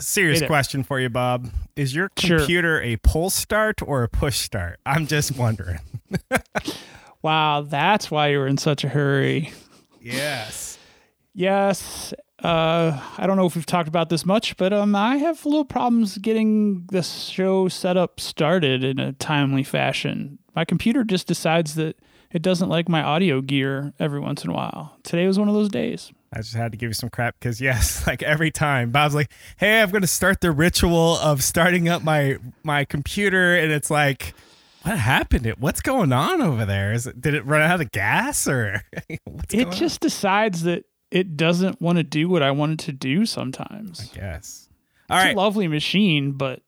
serious question for you, Bob. Is your Sure. computer a pull start or a push start? I'm just wondering. Wow, that's why you were in such a hurry. yes. Yes. Uh, I don't know if we've talked about this much, but um, I have little problems getting the show set up started in a timely fashion. My computer just decides that it doesn't like my audio gear every once in a while. Today was one of those days. I just had to give you some crap because yes, like every time Bob's like, "Hey, I'm going to start the ritual of starting up my my computer," and it's like, "What happened? It what's going on over there? Is it did it run out of gas or what's It just decides that it doesn't want to do what I want it to do sometimes. on? Yes. All it's right. a lovely machine, but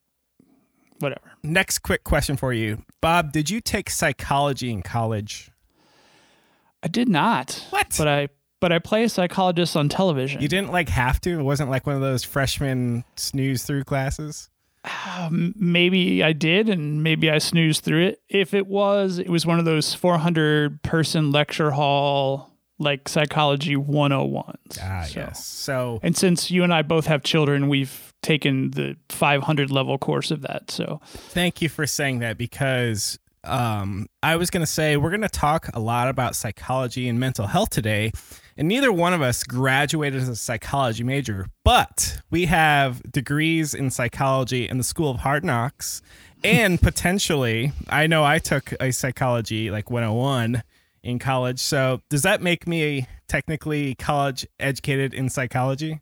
whatever. Next quick question for you, Bob. Did you take psychology in college? I did not. What? But I but I play a psychologist on television. You didn't like have to. It wasn't like one of those freshman snooze through classes. Um, maybe I did, and maybe I snoozed through it. If it was, it was one of those 400 person lecture hall like psychology 101s. Ah, So- yes. So And since you and I both have children, we've taken the 500 level course of that. So thank you for saying that because um, I was going to say we're going to talk a lot about psychology and mental health today. And neither one of us graduated as a psychology major, but we have degrees in psychology in the School of Hard Knocks. And potentially, I know I took a psychology like 101 in college. So does that make me technically college educated in psychology?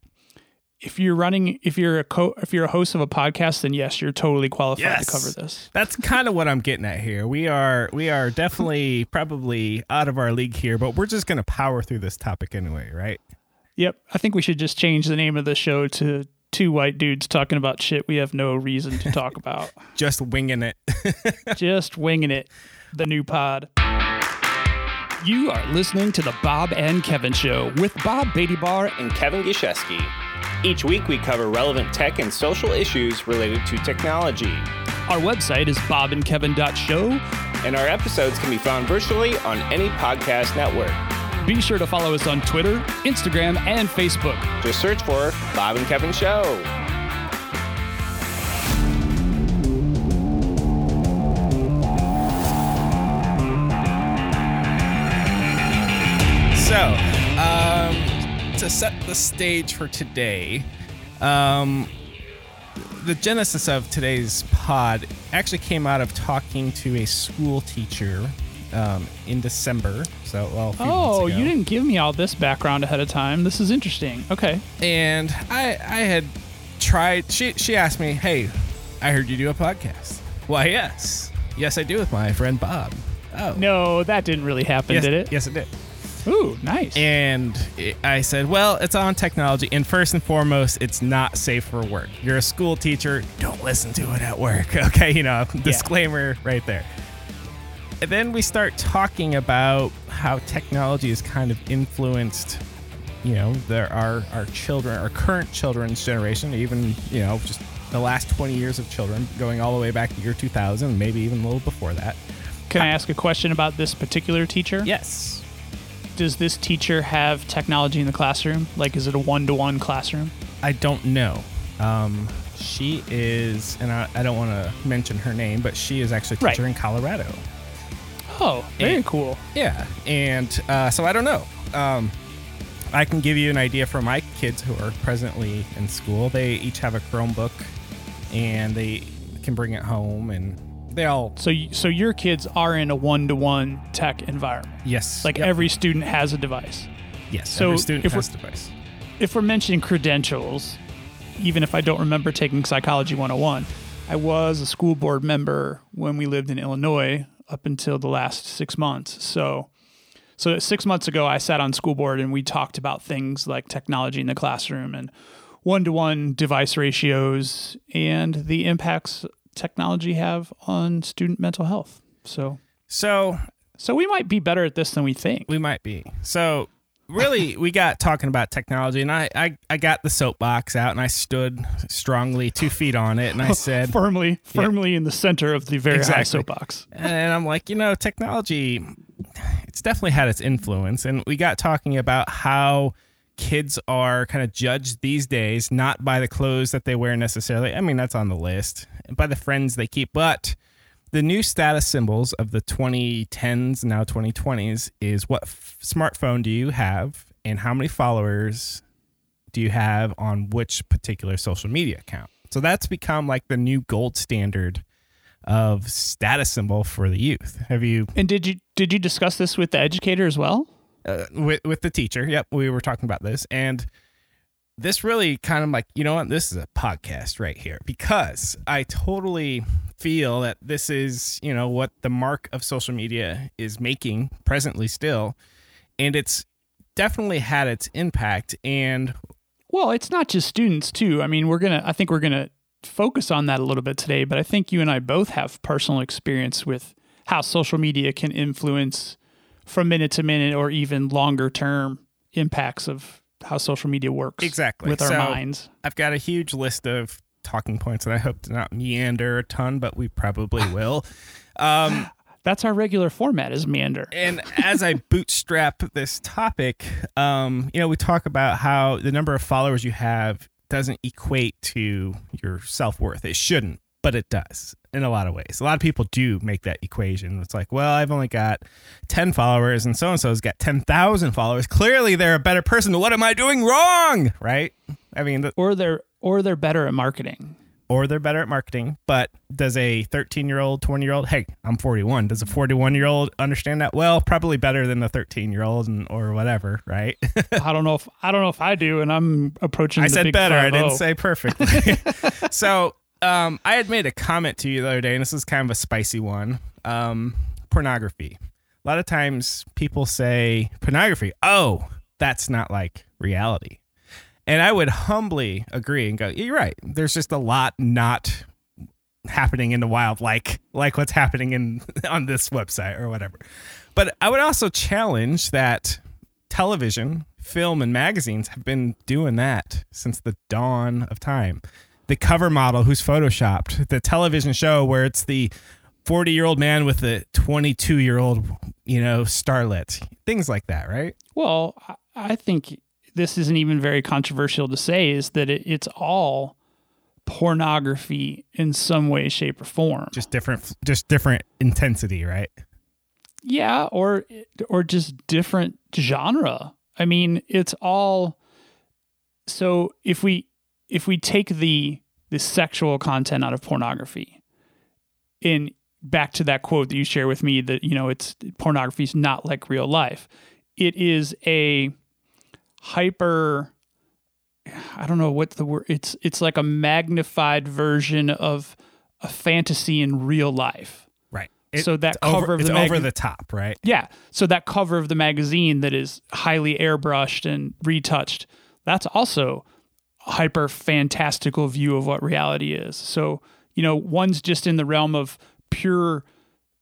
If you're running, if you're a co- if you're a host of a podcast, then yes, you're totally qualified Yes. to cover this. That's kind of what I'm getting at here. We are we are definitely probably out of our league here, but we're just gonna power through this topic anyway, right? Yep. I think we should just change the name of the show to two white dudes talking about shit we have no reason to talk about. Just winging it. just winging it. The new pod. You are listening to the Bob and Kevin Show with Bob Beattybar and Kevin Gishesky. Each week, we cover relevant tech and social issues related to technology, Our website is bobandkevin.show. and our episodes can be found virtually on any podcast network. Be sure to follow us on Twitter, Instagram, and Facebook. Just search for Bob and Kevin Show. To set the stage for today, um, the genesis of today's pod actually came out of talking to a school teacher um, in December. So, well, Oh, you didn't give me all this background ahead of time. This is interesting. Okay. and I I had tried. She she asked me, "Hey, I heard you do a podcast." Why, yes, yes, I do with my friend Bob. Oh, No, that didn't really happen, yes, did it? Yes, it did. Ooh, nice. And I said, "Well, it's on technology, and first and foremost, it's not safe for work. You're a school teacher. Don't listen to it at work." Okay, you know, disclaimer right there. And then we start talking about how technology has kind of influenced, you know, there are our children, our current children's generation, even you know, just the last 20 years of children, going all the way back to year 2000, maybe even a little before that. Can I uh, ask a question about this particular teacher? Yes. Does this teacher have technology in the classroom? Like, is it a one to one classroom? I don't know. Um, she is, and I, I don't want to mention her name, but she is actually a Right. teacher in Colorado. Oh, very And- cool. Yeah, and uh, so I don't know. Um, I can give you an idea for my kids who are presently in school. They each have a Chromebook, and they can bring it home, and they all So, y- so your kids are in a one to one tech environment. yes, Like yep, every student has a device. yes, so every student if has we're- a device. If we're mentioning credentials, even if I don't remember taking Psychology 101, I was a school board member when we lived in Illinois up until the last six months. So, so six months ago, I sat on school board and we talked about things like technology in the classroom and one to one device ratios and the impacts technology have on student mental health. So, So so we might be better at this than we think. We might be. So really we got talking about technology and I, I, I got the soapbox out and I stood strongly two feet on it and I said firmly, firmly in the center of the very high soapbox. and I'm like, you know, technology it's definitely had its influence and we got talking about how kids are kind of judged these days not by the clothes that they wear necessarily. I mean, that's on the list, by the friends they keep, but the new status symbols of the 2010s now 2020s is what f- smartphone do you have and how many followers do you have on which particular social media account. So that's become like the new gold standard of status symbol for the youth. Have you And did you did you discuss this with the educator as well? Uh, with with the teacher? Yep, we were talking about this and this really kind of like, you know what? This is a podcast right here because I totally feel that this is, you know, what the mark of social media is making presently still and it's definitely had its impact and Well, it's not just students too. I mean, we're gonna. I think we're gonna focus on that a little bit today. But I think you and I both have personal experience with how social media can influence from minute to minute or even longer term impacts of how social media works Exactly. with our So- minds. I've got a huge list of talking points, and I hope to not meander a ton, but we probably will. Um, That's our regular format is meander. and as I bootstrap this topic, um, you know, we talk about how the number of followers you have doesn't equate to your self worth. It shouldn't, but it does in a lot of ways. A lot of people do make that equation. It's like, well, I've only got 10 followers and so and so's got 10,000 followers. Clearly they're a better person. What am I doing wrong? Right? I mean, the, Or they're or they're better at marketing. or they're better at marketing. But does a 13 year old, 20 year old, hey, I'm 41. Does a 41 year old understand that? Well, probably better than the 13 year old and or whatever, right? I don't know if I don't know if I do, and I'm approaching. I said better. I didn't oh. say perfectly. so um, I had made a comment to you the other day, and this is kind of a spicy one. Um, pornography. A lot of times people say pornography. Oh, that's not like reality. And I would humbly agree and go, you're right. There's just a lot not happening in the wild like like what's happening in on this website or whatever. But I would also challenge that television, film and magazines have been doing that since the dawn of time. The cover model who's photoshopped, the television show where it's the 40 year old man with the 22 year old, you know, starlet, things like that, right? Well, I- think this isn't even very controversial to say is that it, it's all pornography in some way, shape, or form. Just different, just different intensity, right? Yeah, or or just different genre. I mean, it's all so if we if we take the the sexual content out of pornography in back to that quote that you share with me that you know it's pornography is not like real life. It is a hyper I don't know what the word it's it's like a magnified version of a fantasy in real life. Right. So that it's over, cover of it's the over the top, right? Yeah. So that cover of the magazine that is highly airbrushed and retouched, that's also hyper fantastical view of what reality is. So, you know, one's just in the realm of pure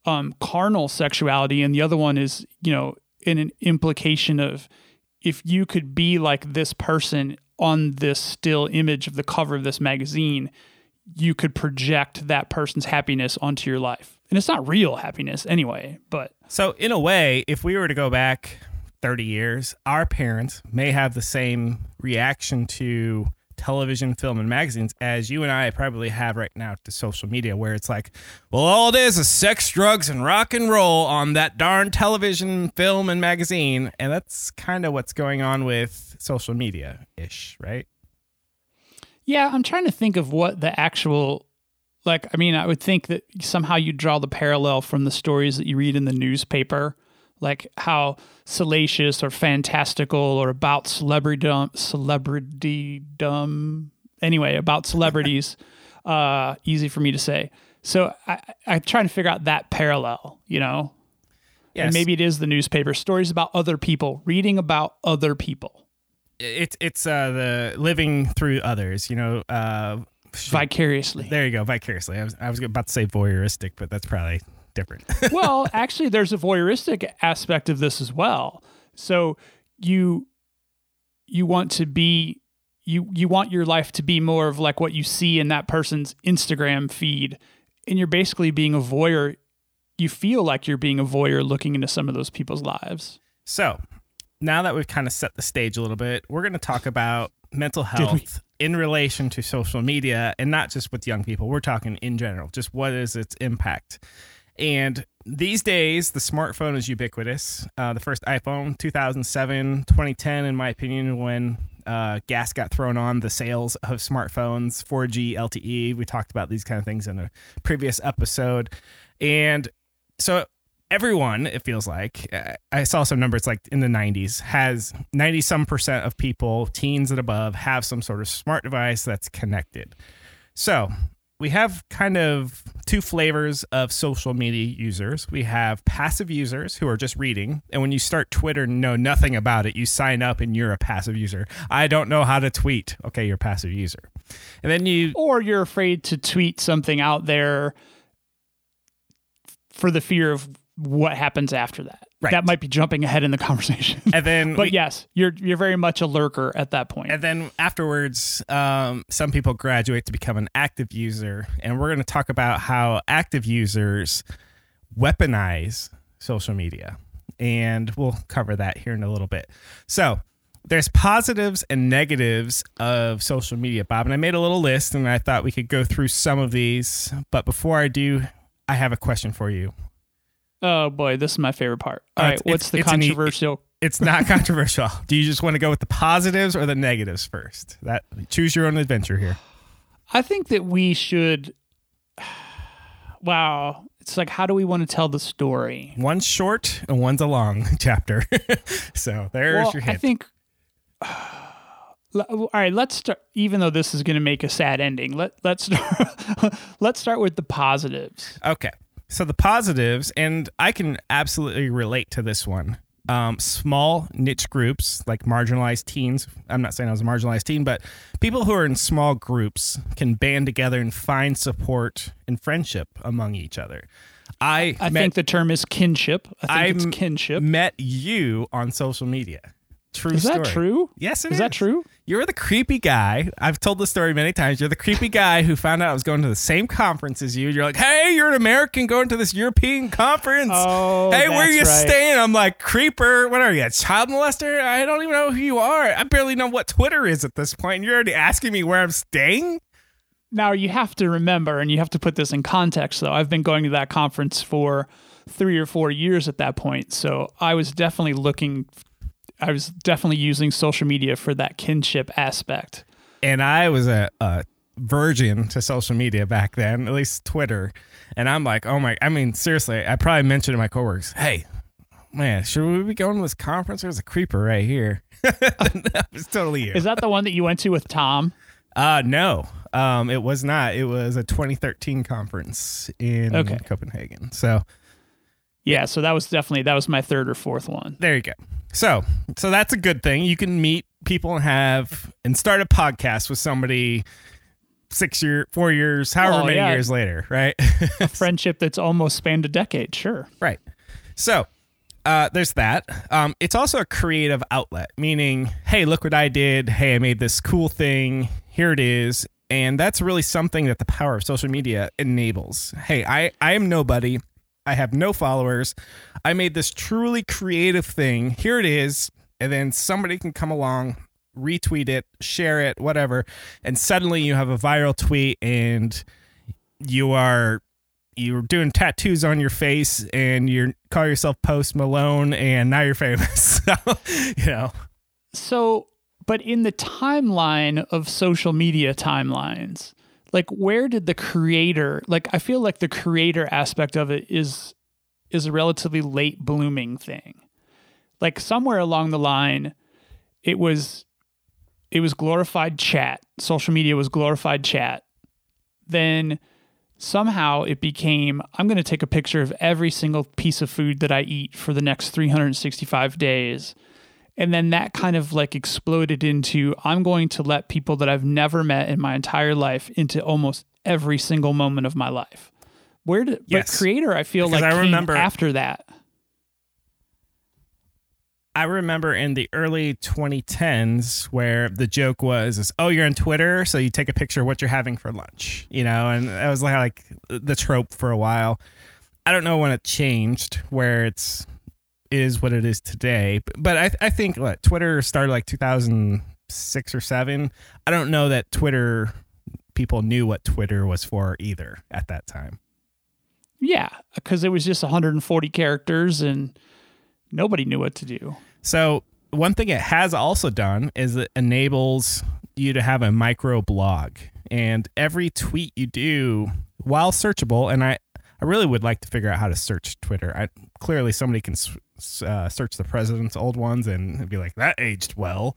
um, carnal sexuality, and the other one is, you know, in an implication of if you could be like this person on this still image of the cover of this magazine, you could project that person's happiness onto your life. And it's not real happiness anyway, but So, in a way, if we were to go back 30 years, our parents may have the same reaction to television, film, and magazines as you and I probably have right now to social media, where it's like, well, all it is is sex, drugs, and rock and roll on that darn television, film, and magazine. And that's kind of what's going on with social media ish, right? Yeah, I'm trying to think of what the actual like I mean, I would think that somehow you draw the parallel from the stories that you read in the newspaper, like how salacious or fantastical or about celebrity celebrity dumb anyway, about celebrities uh easy for me to say. So I, I'm trying to figure out that parallel, you know. Yes. And maybe it is the newspaper stories about other people, reading about other people it's it's uh, the living through others, you know. Uh, vicariously. there you go, vicariously. I was, I was about to say voyeuristic, but that's probably different. well, actually, there's a voyeuristic aspect of this as well. So you you want to be you you want your life to be more of like what you see in that person's Instagram feed, and you're basically being a voyeur. You feel like you're being a voyeur looking into some of those people's lives. So, now that we've kind of set the stage a little bit, we're going to talk about mental health in relation to social media and not just with young people. We're talking in general, just what is its impact. And these days, the smartphone is ubiquitous. Uh, the first iPhone, 2007, 2010, in my opinion, when uh, gas got thrown on the sales of smartphones, 4G, LTE. We talked about these kind of things in a previous episode. And so everyone, it feels like, uh, I saw some numbers like in the 90s, has 90 some percent of people, teens and above, have some sort of smart device that's connected. So we have kind of two flavors of social media users. We have passive users who are just reading. And when you start Twitter and know nothing about it, you sign up and you're a passive user. I don't know how to tweet. Okay, you're a passive user. And then you Or you're afraid to tweet something out there for the fear of what happens after that. Right. That might be jumping ahead in the conversation. and then but we- yes, you're you're very much a lurker at that point. And then afterwards, um, some people graduate to become an active user. And we're going to talk about how active users weaponize social media. And we'll cover that here in a little bit. So, there's positives and negatives of social media, Bob. And I made a little list and I thought we could go through some of these. But before I do, I have a question for you. Oh boy, this is my favorite part. All Uh, right, what's it's- the it's an controversial? It's not controversial. do you just want to go with the positives or the negatives first? That choose your own adventure here. I think that we should. Wow, it's like how do we want to tell the story? One's short and one's a long chapter. so there's well, your I think. All right, let's start. Even though this is going to make a sad ending, let let's start. let's start with the positives. okay. So the positives, and I can absolutely relate to this one. Um, small niche groups like marginalized teens. I'm not saying I was a marginalized teen, but people who are in small groups can band together and find support and friendship among each other. I, I met, think the term is kinship. I think I it's kinship. met you on social media. True Is story. that true? Yes, it Is Is that true? You're the creepy guy. I've told this story many times. You're the creepy guy who found out I was going to the same conference as you. You're like, hey, you're an American going to this European conference. Oh, hey, where are you right. staying? I'm like, creeper. What are you, a child molester? I don't even know who you are. I barely know what Twitter is at this point. And you're already asking me where I'm staying? Now you have to remember, and you have to put this in context. Though I've been going to that conference for three or four years at that point, so I was definitely looking. I was definitely using social media for that kinship aspect. and I was a, a virgin to social media back then, at least Twitter. And I'm like, oh my, I mean, seriously, I probably mentioned to my coworkers, hey, man, should we be going to this conference? There's a creeper right here. that was totally you. Is that the one that you went to with Tom? Uh, no, um, it was not. It was a 2013 conference in Okay. Copenhagen. So Yeah, so that was definitely that was my third or fourth one. there you go. So, so that's a good thing. You can meet people and have and start a podcast with somebody six year, four years, however Oh, many yeah. years later, right? A friendship that's almost spanned a decade. Sure. Right. So uh, there's that. Um, it's also a creative outlet, meaning, hey, look what I did. Hey, I made this cool thing. Here it is. And that's really something that the power of social media enables. Hey, I, I am nobody. I have no followers. I made this truly creative thing. Here it is. And then somebody can come along, retweet it, share it, whatever. And suddenly you have a viral tweet and you are you're doing tattoos on your face and you call yourself Post Malone and now you're famous. so, you know, So, but in the timeline of social media timelines, like where did the creator, like I feel like the creator aspect of it is is a relatively late blooming thing. Like somewhere along the line it was it was glorified chat. Social media was glorified chat. Then somehow it became I'm going to take a picture of every single piece of food that I eat for the next 365 days. And then that kind of like exploded into I'm going to let people that I've never met in my entire life into almost every single moment of my life. Where did Yes. but creator I feel Because like I came remember- after that. I remember in the early 2010s where the joke was, is, "Oh, you're on Twitter, so you take a picture of what you're having for lunch," you know, and that was like, like the trope for a while. I don't know when it changed, where it's is what it is today. But, I, I think what Twitter started like 2006 or seven. I don't know that Twitter people knew what Twitter was for either at that time. Yeah, because it was just 140 characters and nobody knew what to do. So one thing it has also done is it enables you to have a micro blog and every tweet you do while searchable and i i really would like to figure out how to search twitter i clearly somebody can uh, search the president's old ones and be like that aged well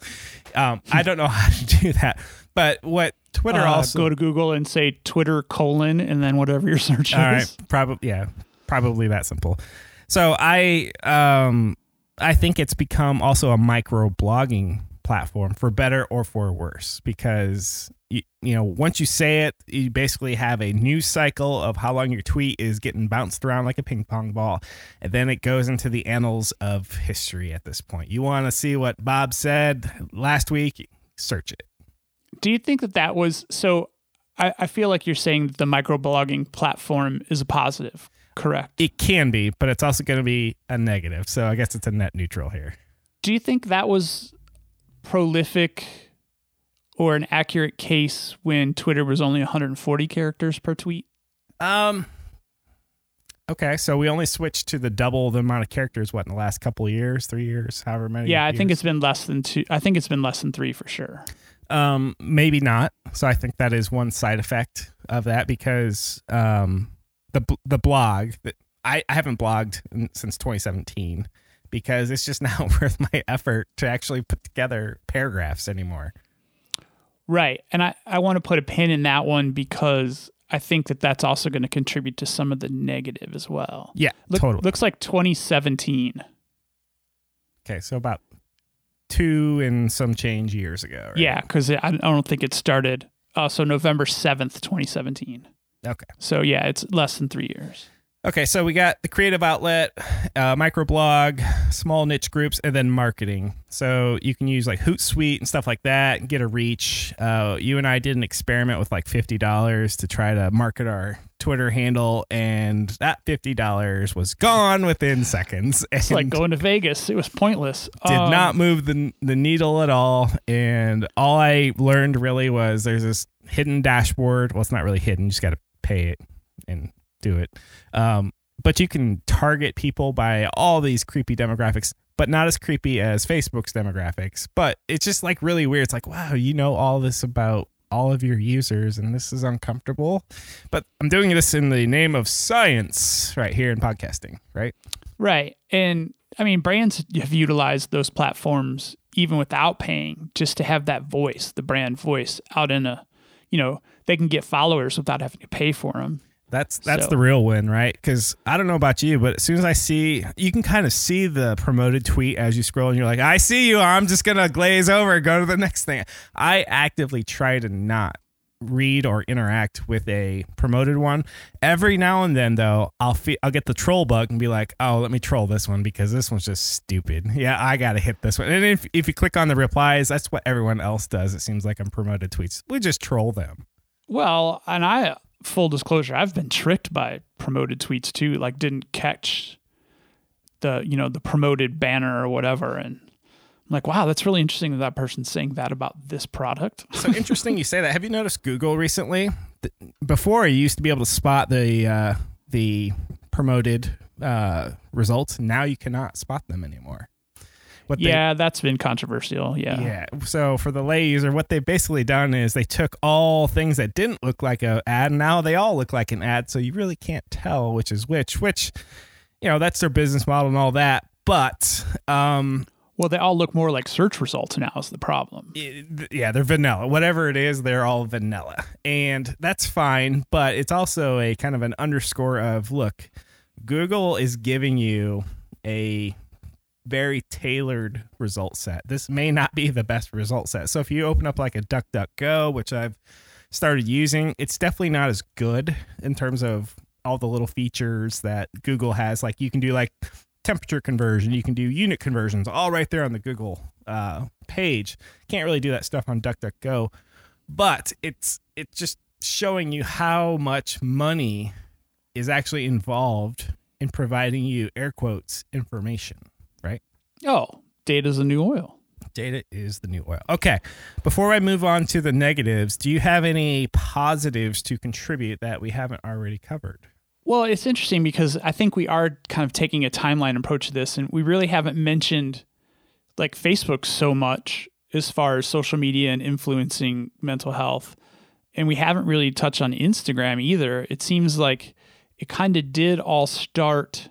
um, i don't know how to do that but what twitter Uh, also go to Google and say Twitter colon and then whatever your search all is. right, probably yeah, probably that simple. So I um I think it's become also a micro blogging platform for better or for worse because you, you know once you say it you basically have a news cycle of how long your tweet is getting bounced around like a ping pong ball and then it goes into the annals of history at this point you want to see what bob said last week search it Do you think that that was so? I, I feel like you're saying that the microblogging platform is a positive, correct? it can be but it's also going to be a negative so i guess it's a net neutral here Do you think that was prolific or an accurate case when Twitter was only 140 characters per tweet? Um. Okay, so we only switched to the double the amount of characters. What in the last couple of years, three years, however many? Yeah, I think it's been less than two. I think it's been less than three for sure. um maybe not. So I think that is one side effect of that because um the the blog that I, I haven't blogged since 2017 because it's just not worth my effort to actually put together paragraphs anymore. Right. And I, I want to put a pin in that one because I think that that's also going to contribute to some of the negative as well. Yeah, Look, totally. Looks like 2017. Okay, so about two and some change years ago. Right? Yeah, because I I don't think it started. Uh, so November 7th, 2017. Okay. So yeah, it's less than three years. Okay, so we got the creative outlet, uh, microblog, small niche groups, and then marketing. So you can use like Hootsuite and stuff like that and get a reach. Uh, you and I did an experiment with like fifty dollars to try to market our Twitter handle, and that fifty dollars was gone within seconds. It's like going to Vegas. It was pointless. did Um, not move the the needle at all. And all I learned really was there's this hidden dashboard. Well, it's not really hidden. You just got to pay it and do it. Um, but you can target people by all these creepy demographics, but not as creepy as Facebook's demographics. But it's just like really weird. It's like, wow, you know all this about all of your users, and this is uncomfortable. But I'm doing this in the name of science right here in podcasting, right? Right. And I mean, brands have utilized those platforms even without paying just to have that voice, the brand voice out in a, you know, they can get followers without having to pay for them. That's that's So- the real win, right? Because I don't know about you, but as soon as I see, you can kind of see the promoted tweet as you scroll, and you're like, "I see you. I'm just gonna glaze over, go to the next thing." I actively try to not read or interact with a promoted one. Every now and then, though, I'll fe- I'll get the troll bug and be like, "Oh, let me troll this one because this one's just stupid." Yeah, I gotta hit this one. And if if you click on the replies, that's what everyone else does. It seems like on promoted tweets, we just troll them. Well, and I, full disclosure, I've been tricked by promoted tweets too. Like, didn't catch the, you know, the promoted banner or whatever. And I'm like, wow, that's really interesting that that person's saying that about this product. So interesting you say that. Have you noticed Google recently? Before you used to be able to spot the uh, the promoted uh, results. Now you cannot spot them anymore. What they- yeah, that's been controversial. Yeah. yeah. So for the lay user, what they've basically done is they took all things that didn't look like a ad, and now they all look like an ad. So you really can't tell which is which. Which, you know, that's their business model and all that. But um, Well, they all look more like search results now, is the problem. it- yeah, they're vanilla. Whatever it is, they're all vanilla. And that's fine, but it's also a kind of an underscore of look, Google is giving you a very tailored result set. This may not be the best result set. So if you open up like a DuckDuckGo, which I've started using, it's definitely not as good in terms of all the little features that Google has. Like you can do like temperature conversion, you can do unit conversions, all right there on the Google uh, page. Can't really do that stuff on DuckDuckGo, but it's it's just showing you how much money is actually involved in providing you air quotes information. Oh, data's the new oil. Data is the new oil. Okay. Before I move on to the negatives, do you have any positives to contribute that we haven't already covered? Well, it's interesting because I think we are kind of taking a timeline approach to this, and we really haven't mentioned like Facebook so much as far as social media and influencing mental health. And we haven't really touched on Instagram either. It seems like it kind of did all start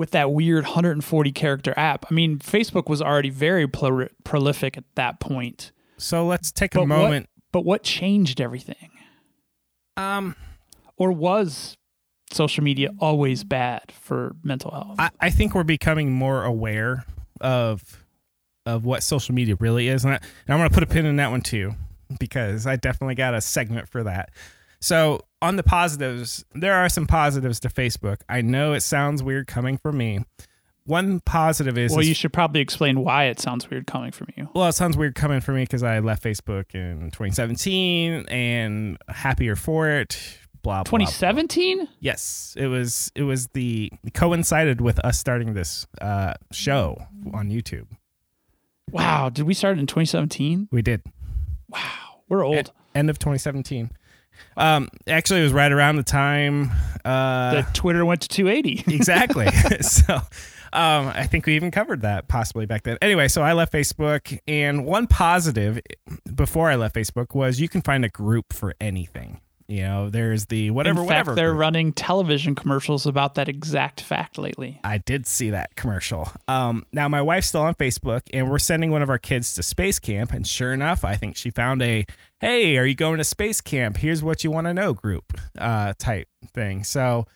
with that weird 140 character app. I mean, Facebook was already very pro- prolific at that point. So let's take a moment. What, but what changed everything? Um, Or was social media always bad for mental health? I, I think we're becoming more aware of of what social media really is, and, I, and I'm going to put a pin in that one too, because I definitely got a segment for that. So on the positives, there are some positives to Facebook. I know it sounds weird coming from me. One positive is, well, is- you should probably explain why it sounds weird coming from you. well, it sounds weird coming from me because I left Facebook in 2017 and happier for it. Blah blah. blah. 2017? Yes, it was. It was the it coincided with us starting this uh, show on YouTube. Wow. Did we start in 2017? We did Wow, We're old. End- end of 2017. Um, actually, it was right around the time. Uh, the Twitter went to 280. exactly. so, um, I think we even covered that possibly back then. Anyway, so I left Facebook, and one positive before I left Facebook was you can find a group for anything. You know, there's the whatever, in fact, whatever. they're group. running television commercials about that exact fact lately. I did see that commercial. Um, now my wife's still on Facebook, and we're sending one of our kids to space camp. And sure enough, I think she found a "Hey, are you going to space camp? Here's what you want to know" group uh, type thing. So.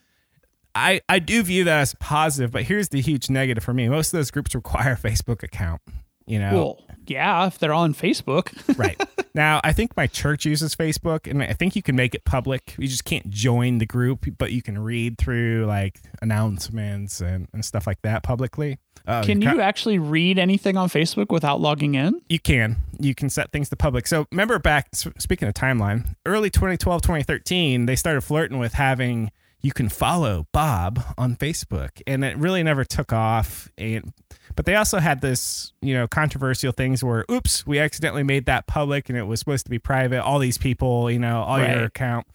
I, I do view that as positive, but here's the huge negative for me. Most of those groups require a Facebook account. You know, Well, yeah, if they're on Facebook. right now i think my church uses facebook and i think you can make it public. You just can't join the group but you can read through like announcements and, and stuff like that publicly. Uh, Can ca- you actually read anything on Facebook without logging in? you can. You can set things to public. So remember back speaking of timeline early 2012 2013 they started flirting with having you can follow bob on facebook and it really never took off and but they also had this you know controversial things where oops we accidentally made that public and it was supposed to be private all these people you know all Right. your account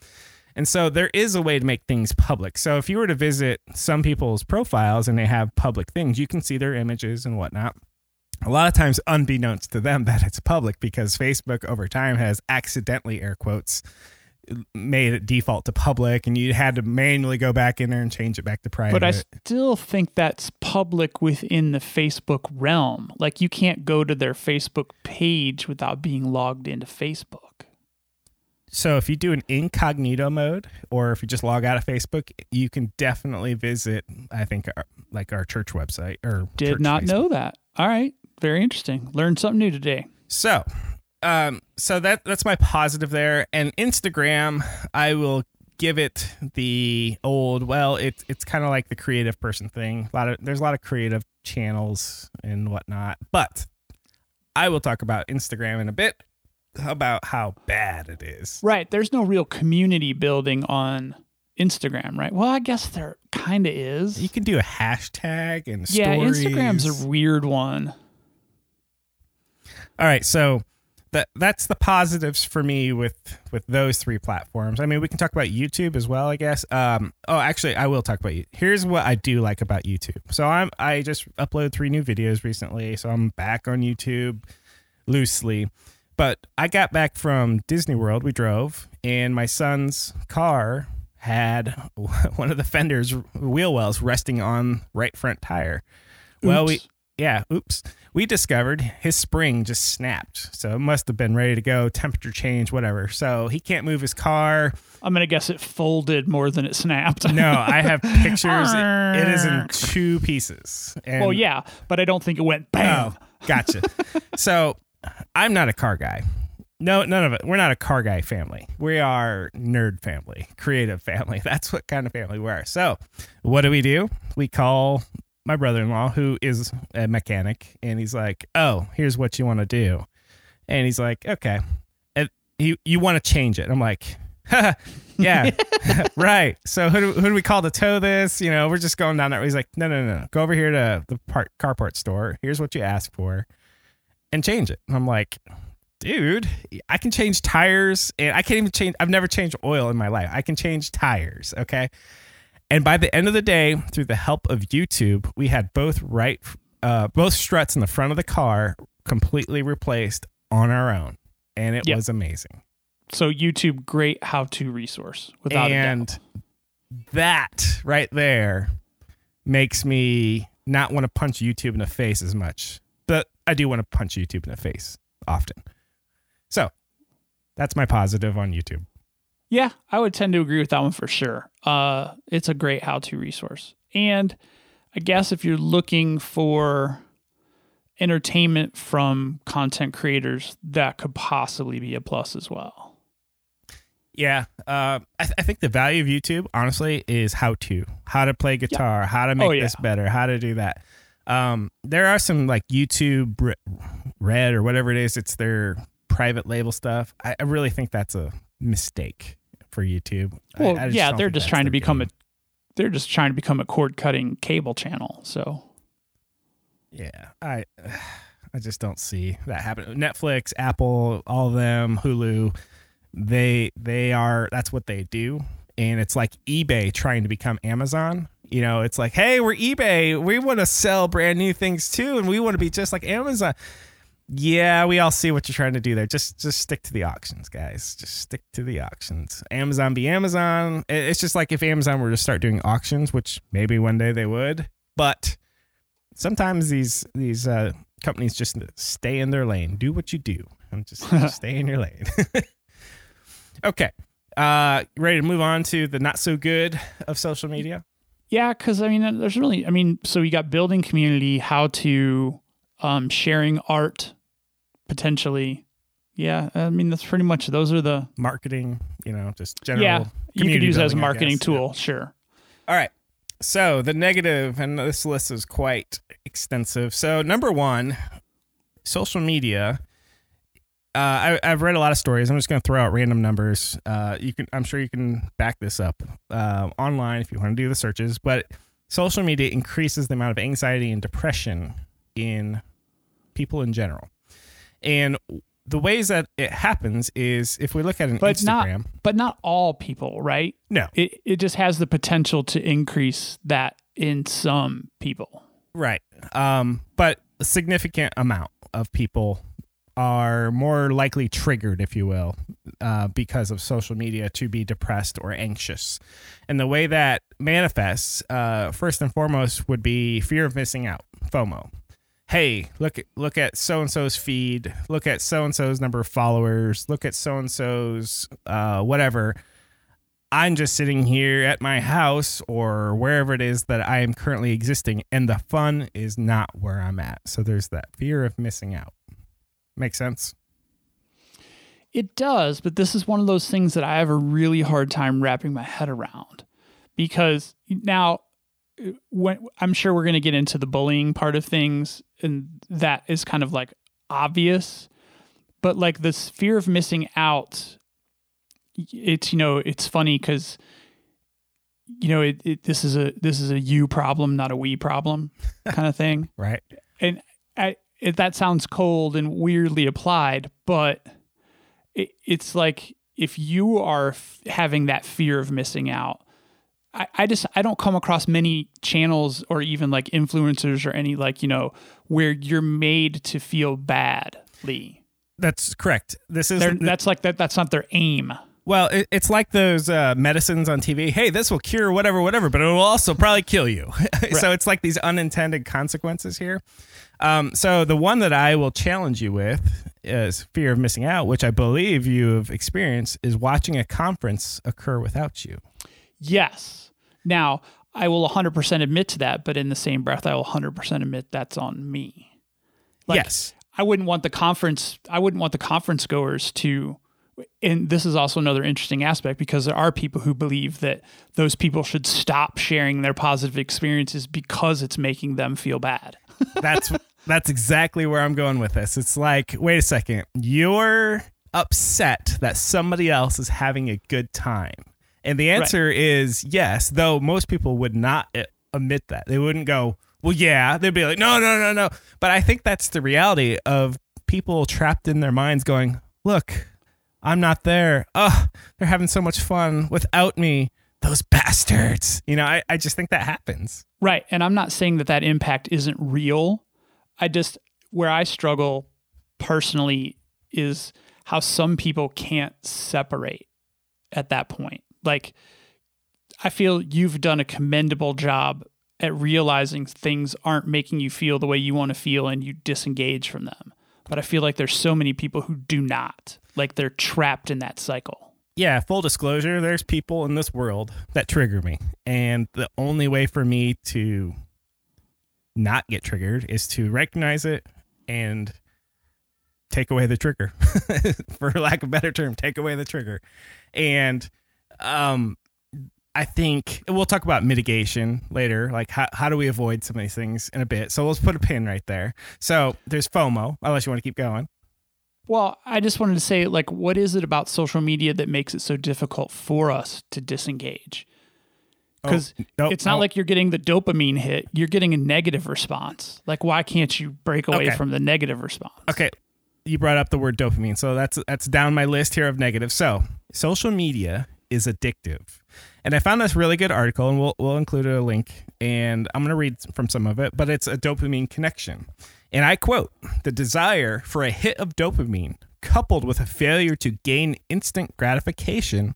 and so there is a way to make things public. So if you were to visit some people's profiles and they have public things, you can see their images and whatnot. A lot of times, unbeknownst to them, that it's public because Facebook over time has accidentally, air quotes, made it default to public and you had to manually go back in there and change it back to private. But I still think that's public within the Facebook realm. Like you can't go to their Facebook page without being logged into Facebook. So if you do an incognito mode, or if you just log out of Facebook, you can definitely visit. I think our, like our church website or Did not Facebook. know that. All right. Very interesting. Learned something new today. So, um, so that that's my positive there. And Instagram, I will give it the old. Well, it's it's kind of like the creative person thing. A lot of there's a lot of creative channels and whatnot, but I will talk about Instagram in a bit about how bad it is. Right. There's no real community building on Instagram, right? Well, I guess there kind of is. You can do a hashtag and yeah, stories. Instagram's a weird one. All right, so that that's the positives for me with with those three platforms. I mean, we can talk about YouTube as well, I guess. Um, oh, actually, I will talk about you. Here's what I do like about YouTube. So I'm I just uploaded three new videos recently, so I'm back on YouTube loosely. But I got back from Disney World. We drove, and my son's car had one of the fenders wheel wells resting on right front tire. Well, we. Yeah, oops. We discovered his spring just snapped. So it must have been ready to go, temperature change, whatever. So he can't move his car. I'm going to guess it folded more than it snapped. No, I have pictures. it, it is in two pieces. And, well, yeah, but I don't think it went bam. Oh, gotcha. so I'm not a car guy. No, none of it. We're not a car guy family. We are nerd family, creative family. That's what kind of family we are. So, what do we do? We call my brother-in-law, who is a mechanic, and he's like, "Oh, here's what you want to do," and he's like, "Okay," and you you want to change it? I'm like, yeah, right. So who do, who do we call to tow this? You know, we're just going down that. He's like, no, no, no, go over here to the part, carport store. Here's what you ask for, and change it. And I'm like, dude, I can change tires, and I can't even change. I've never changed oil in my life. I can change tires. Okay. And by the end of the day, through the help of YouTube, we had both right, uh, both struts in the front of the car completely replaced on our own, and it Yep. was amazing. So YouTube, great how-to resource without a and that right there makes me not want to punch YouTube in the face as much, but I do want to punch YouTube in the face often. So that's my positive on YouTube. Yeah, I would tend to agree with that one for sure. Uh, it's a great how-to resource, and I guess if you're looking for entertainment from content creators, that could possibly be a plus as well. Yeah, uh, I, th- I think the value of YouTube, honestly, is how to, how to play guitar, how to make Oh, yeah. this better, how to do that. Um, there are some like YouTube Re- Red or whatever it is. It's their private label stuff. I, I really think that's a mistake for YouTube. Well, I just yeah, they're just trying to become game. a they're just trying to become a cord-cutting cable channel. So Yeah, I I just don't see that happen. Netflix, Apple, all of them, Hulu, they they are that's what they do, and it's like eBay trying to become Amazon. You know, it's like, hey, we're eBay. We want to sell brand new things too, and we want to be just like Amazon. Yeah, we all see what you're trying to do there. Just just stick to the auctions, guys. Just stick to the auctions. Amazon be Amazon. It's just like if Amazon were to start doing auctions, which maybe one day they would, but sometimes these these uh, companies just stay in their lane. Do what you do, just, just stay in your lane. okay, uh, ready to move on to the not so good of social media. Yeah, because I mean, there's really, I mean, so you got building community, how to um, sharing art, potentially. Yeah, I mean, that's pretty much those are the Marketing, you know, just general. yeah. You could use as a marketing tool, sure. All right. So the negative, and this list is quite extensive. So number one, social media. Uh, I, I've read a lot of stories. I'm just going to throw out random numbers. Uh, you can, I'm sure you can back this up uh, online if you want to do the searches. But social media increases the amount of anxiety and depression in people in general. And the ways that it happens is if we look at an But Instagram. not, but not all people, right? no, It it just has the potential to increase that in some people. Right. Um, but a significant amount of people are more likely triggered, if you will, uh, because of social media to be depressed or anxious. And the way that manifests, uh, first and foremost, would be fear of missing out, FOMO. Hey, look at look at so and so's feed. Look at so and so's number of followers. Look at so and so's uh, whatever. I'm just sitting here at my house or wherever it is that I am currently existing, and the fun is not where I'm at. So there's that fear of missing out. Make sense? It does, but this is one of those things that I have a really hard time wrapping my head around because now when I'm sure we're going to get into the bullying part of things and that is kind of like obvious, but like this fear of missing out it's you know, it's funny cuz you know, it, it this is a this is a you problem, not a we problem kind of thing Right? and I, it, that sounds cold and weirdly applied, but it, it's like if you are f- having that fear of missing out, I, I just I don't come across many channels or even like influencers or any like you know where you're made to feel badly. That's correct. This is that's like that. That's not their aim. well, it, it's like those uh, medicines on TV. Hey, this will cure whatever, whatever, but it will also probably kill you. so it's like these unintended consequences here. Um, so the one that I will challenge you with is fear of missing out, which I believe you have experienced, is watching a conference occur without you. Yes. Now I will 100% admit to that, but in the same breath, I will 100% admit that's on me. Like, yes. I wouldn't want the conference I wouldn't want the conference goers to and this is also another interesting aspect because there are people who believe that those people should stop sharing their positive experiences because it's making them feel bad. that's that's exactly where I'm going with this. It's like, wait a second, you're upset that somebody else is having a good time? And the answer right. is yes, though most people would not eh, admit that. They wouldn't go, well, yeah. They'd be like, no, no, no, no. But I think that's the reality of people trapped in their minds going, look, I'm not there. Oh, they're having so much fun without me. Those bastards. You know, I, I just think that happens. Right. And I'm not saying that that impact isn't real. I just, where I struggle personally is how some people can't separate at that point. Like, I feel you've done a commendable job at realizing things aren't making you feel the way you want to feel and you disengage from them. But I feel like there's so many people who do not. Like they're trapped in that cycle. Yeah, full disclosure, there's people in this world that trigger me. And the only way for me to not get triggered is to recognize it and take away the trigger. for lack of a better term, take away the trigger. And um I think we'll talk about mitigation later. Like, how, how do we avoid some of these things in a bit? So let's put a pin right there. So there's FOMO, unless you want to keep going. Well, I just wanted to say, like, what is it about social media that makes it so difficult for us to disengage? Because oh, nope, it's not nope. like you're getting the dopamine hit, you're getting a negative response. Like, why can't you break away okay. from the negative response? Okay. You brought up the word dopamine. So that's that's down my list here of negative. So social media is addictive. And I found this really good article, and we'll, we'll include a link. And I'm going to read from some of it, but it's a dopamine connection. And I quote The desire for a hit of dopamine, coupled with a failure to gain instant gratification,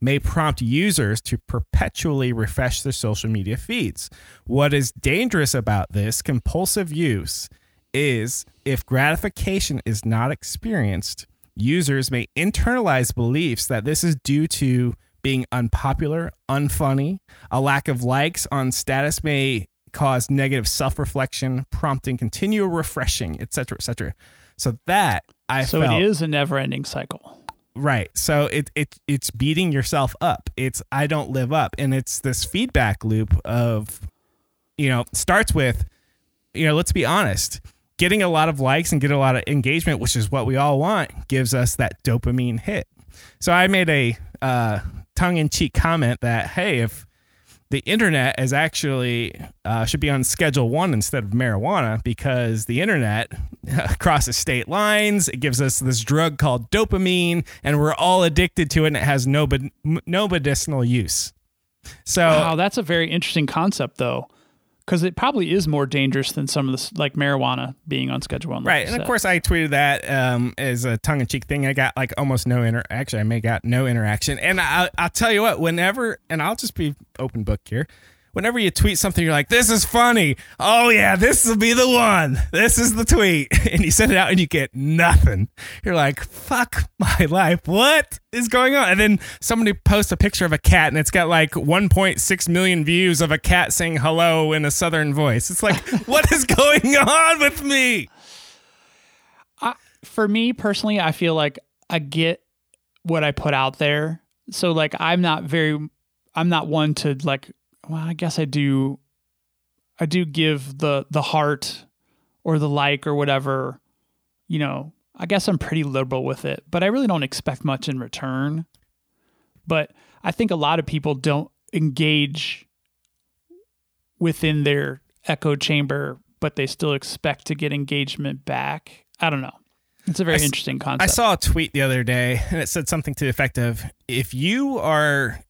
may prompt users to perpetually refresh their social media feeds. What is dangerous about this compulsive use is if gratification is not experienced, users may internalize beliefs that this is due to being unpopular, unfunny. A lack of likes on status may cause negative self-reflection, prompting continual refreshing, etc., etc. So that I so felt, it is a never-ending cycle. Right. So it it it's beating yourself up. It's I don't live up, and it's this feedback loop of, you know, starts with, you know, let's be honest getting a lot of likes and get a lot of engagement, which is what we all want, gives us that dopamine hit. So I made a uh, tongue in cheek comment that, hey, if the internet is actually uh, should be on schedule one instead of marijuana because the internet crosses state lines. It gives us this drug called dopamine, and we're all addicted to it, and it has no, no medicinal use. So, wow, that's a very interesting concept, though because it probably is more dangerous than some of this, like marijuana being on Schedule One. right, and of course I tweeted that um, as a tongue in cheek thing. I got like almost no inter. Actually, I may got no interaction, and I, I'll tell you what. Whenever, and I'll just be open book here whenever you tweet something, you're like, this is funny. Oh, yeah, this will be the one. This is the tweet. And you send it out and you get nothing. You're like, fuck my life. What is going on? And then somebody posts a picture of a cat and it's got like 1.6 million views of a cat saying hello in a southern voice. It's like, what is going on with me? I, for me personally, I feel like I get what I put out there. So, like, I'm not very, I'm not one to like well, I guess I do I do give the the heart or the like or whatever, you know, I guess I'm pretty liberal with it, but I really don't expect much in return. But I think a lot of people don't engage within their echo chamber, but they still expect to get engagement back. I don't know. It's a very I interesting concept. I saw a tweet the other day and it said something to the effect of if you are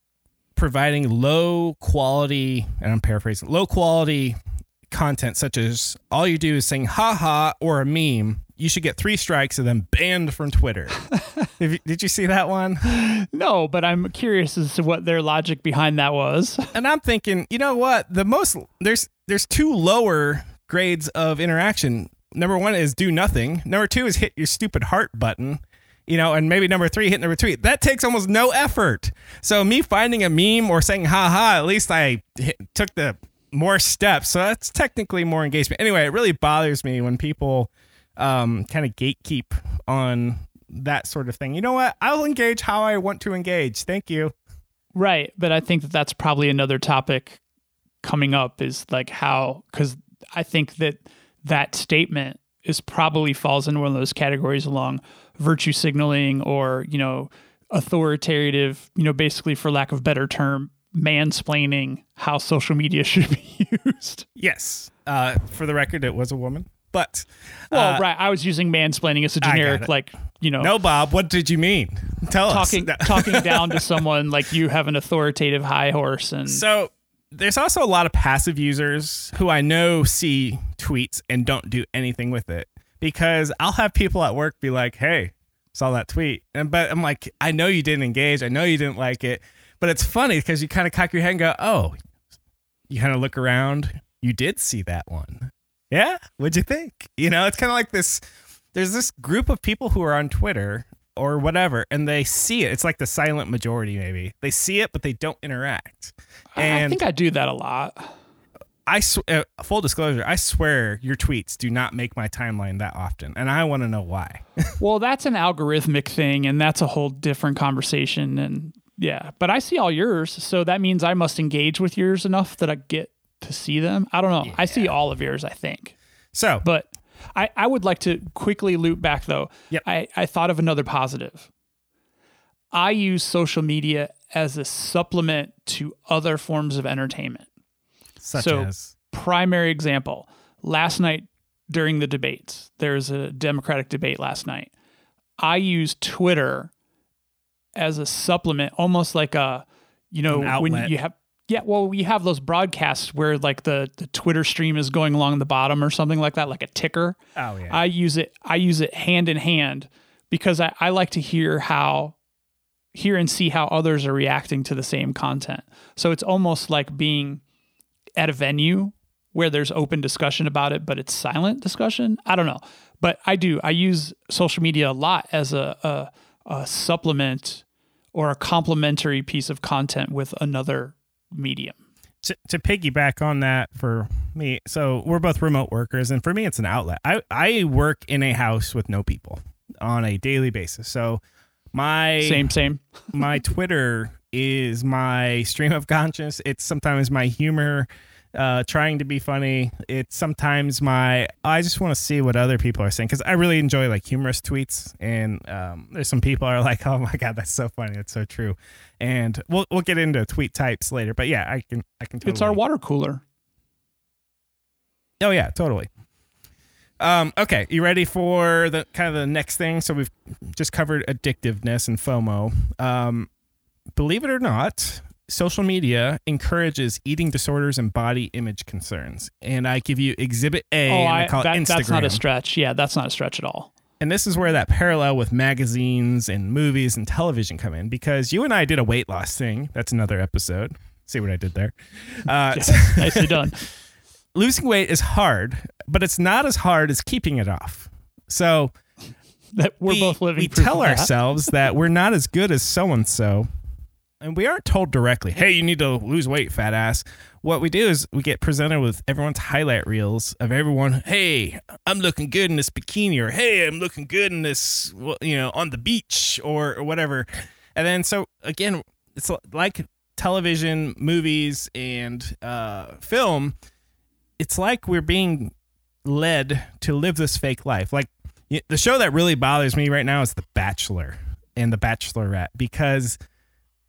providing low quality, and I'm paraphrasing, low quality content such as all you do is saying haha or a meme, you should get three strikes and then banned from Twitter. Did you see that one? No, but I'm curious as to what their logic behind that was. And I'm thinking, you know what? The most there's there's two lower grades of interaction. Number one is do nothing. Number two is hit your stupid heart button you know, and maybe number three, hitting the retweet. That takes almost no effort. So me finding a meme or saying "ha ha," at least I hit, took the more steps. So that's technically more engagement. Anyway, it really bothers me when people um, kind of gatekeep on that sort of thing. You know what? I'll engage how I want to engage. Thank you. Right, but I think that that's probably another topic coming up. Is like how because I think that that statement is probably falls into one of those categories along virtue signaling or, you know, authoritative, you know, basically for lack of better term, mansplaining how social media should be used. Yes. Uh, for the record, it was a woman. But Well, uh, right. I was using mansplaining as a generic, like, you know, no, Bob. What did you mean? Tell talking us. talking down to someone like you have an authoritative high horse and So there's also a lot of passive users who I know see tweets and don't do anything with it because I'll have people at work be like, "Hey, saw that tweet," and but I'm like, "I know you didn't engage. I know you didn't like it." But it's funny because you kind of cock your head and go, "Oh," you kind of look around. You did see that one, yeah? What'd you think? You know, it's kind of like this. There's this group of people who are on Twitter or whatever, and they see it. It's like the silent majority, maybe. They see it, but they don't interact. I- I And think I do that a lot. I sw- uh, full disclosure, I swear your tweets do not make my timeline that often, and I want to know why. Well, that's an algorithmic thing, and that's a whole different conversation. And yeah, but I see all yours, so that means I must engage with yours enough that I get to see them. I don't know. I see all of yours, I think. So, But I, I would like to quickly loop back though. Yep. I, I thought of another positive. I use social media as a supplement to other forms of entertainment. Such so- as? primary example last night during the debates there's a democratic debate last night. I used twitter as a supplement almost like a you know when you have yeah well you have those broadcasts where like the the twitter stream is going along the bottom or something like that like a ticker. Oh yeah, I use it I use it hand in hand because I, I like to hear how hear and see how others are reacting to the same content. So it's almost like being at a venue where there's open discussion about it, but it's silent discussion. I don't know. But I do. I use social media a lot as a, a, a supplement or a complementary piece of content with another medium. to, to piggyback on that for me, so we're both remote workers, and for me, it's an outlet. I I work in a house with no people on a daily basis, so my Same, same. my Twitter is my stream of conscience. It's sometimes my humor, uh, trying to be funny. It's sometimes my I just want to see what other people are saying because I really enjoy like humorous tweets. And um, there's some people are like, "Oh my god, that's so funny. That's so true." And we'll we'll get into tweet types later. But yeah, I can I can. Totally. It's our water cooler. Oh yeah, totally. Um, okay, you ready for the kind of the next thing? So we've just covered addictiveness and FOMO. Um, believe it or not, social media encourages eating disorders and body image concerns. And I give you Exhibit A, Oh, and I I, call that, that's not a stretch. Yeah, that's not a stretch at all. And this is where that parallel with magazines and movies and television come in because you and I did a weight loss thing. That's another episode. See what I did there? Uh, Nicely done. losing weight is hard, but it's not as hard as keeping it off. So That we're we, both living. we tell that. ourselves that we're not as good as so and so, and we aren't told directly, "Hey, you need to lose weight, fat ass." What we do is we get presented with everyone's highlight reels of everyone. Hey, I'm looking good in this bikini, or Hey, I'm looking good in this, you know, on the beach, or, whatever. And then so again, it's like television, movies, and uh, film. It's like we're being led to live this fake life. Like the show that really bothers me right now is The Bachelor and The Bachelorette because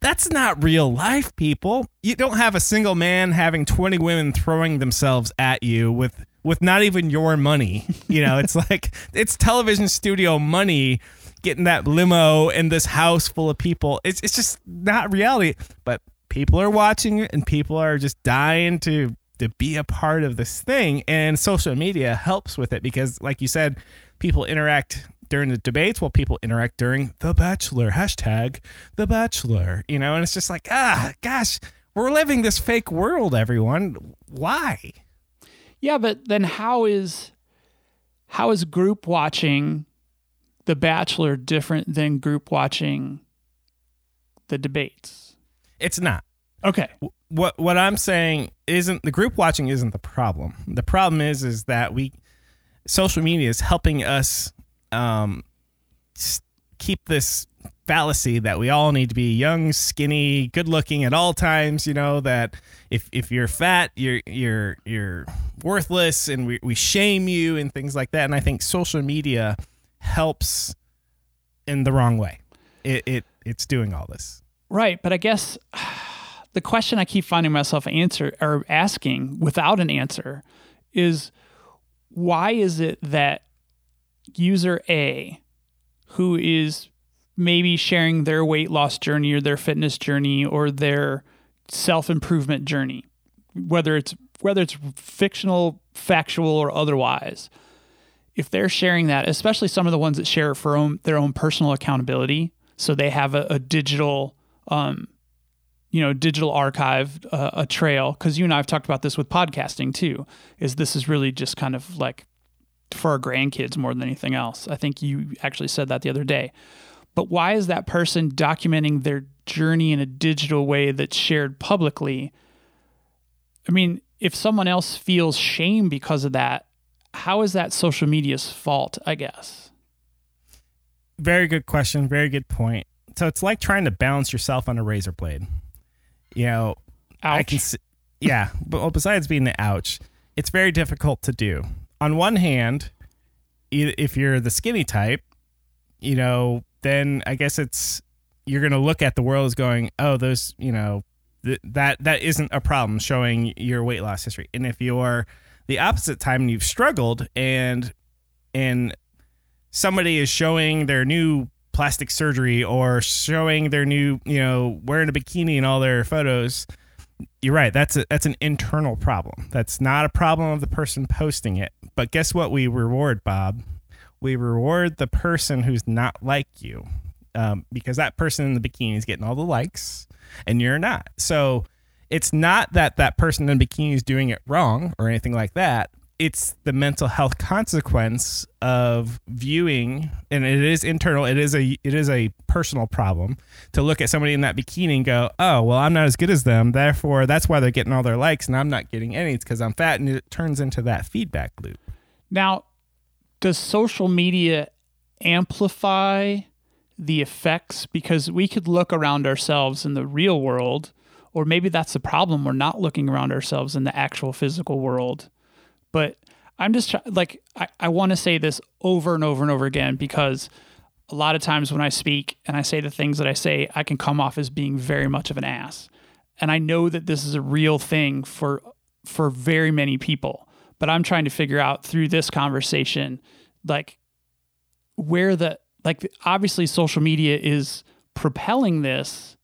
that's not real life, people. You don't have a single man having 20 women throwing themselves at you with with not even your money. You know, it's like it's television studio money getting that limo and this house full of people. It's it's just not reality, but people are watching it and people are just dying to to be a part of this thing and social media helps with it because like you said people interact during the debates while people interact during the bachelor hashtag the bachelor you know and it's just like ah gosh we're living this fake world everyone why Yeah, but then how is how is group watching The Bachelor different than group watching the debates? it's not Okay. what what I'm saying isn't the group watching isn't the problem. The problem is is that we social media is helping us um keep this fallacy that we all need to be young, skinny, good looking at all times, you know, that if if you're fat, you're you're you're worthless and we we shame you and things like that. And I think social media helps in the wrong way. It, it it's doing all this. Right, but I guess the question I keep finding myself answer or asking without an answer is why is it that user A who is maybe sharing their weight loss journey or their fitness journey or their self-improvement journey whether it's whether it's fictional factual or otherwise. If they're sharing that especially some of the ones that share it for own, their own personal accountability so they have a, a digital um, you know digital archive uh, a trail because you and i've talked about this with podcasting too is this is really just kind of like for our grandkids more than anything else i think you actually said that the other day but why is that person documenting their journey in a digital way that's shared publicly i mean if someone else feels shame because of that how is that social media's fault i guess Very good question. Very good point. So it's like trying to balance yourself on a razor blade. You know, I can see, yeah, but well, besides being the ouch, it's very difficult to do. On one hand, if you're the skinny type, you know, then I guess it's you're going to look at the world as going, oh, those, you know, th- that that isn't a problem showing your weight loss history. And if you're the opposite time and you've struggled and and somebody is showing their new plastic surgery or showing their new, you know, wearing a bikini in all their photos, you're right. That's a, that's an internal problem. That's not a problem of the person posting it. But guess what? We reward Bob. We reward the person who's not like you, um, because that person in the bikini is getting all the likes, and you're not. So it's not that that person in the bikini is doing it wrong or anything like that. It's the mental health consequence of viewing, and it is internal. It is a it is a personal problem to look at somebody in that bikini and go, "Oh, well, I'm not as good as them. Therefore, that's why they're getting all their likes, and I'm not getting any. It's because I'm fat." And it turns into that feedback loop. Now, does social media amplify the effects? Because we could look around ourselves in the real world, or maybe that's the problem. We're not looking around ourselves in the actual physical world. But I'm just try- like, I, I want to say this over and over and over again because a lot of times when I speak and I say the things that I say, I can come off as being very much of an ass. And I know that this is a real thing for for very many people. But I'm trying to figure out through this conversation, like where the like obviously social media is propelling this,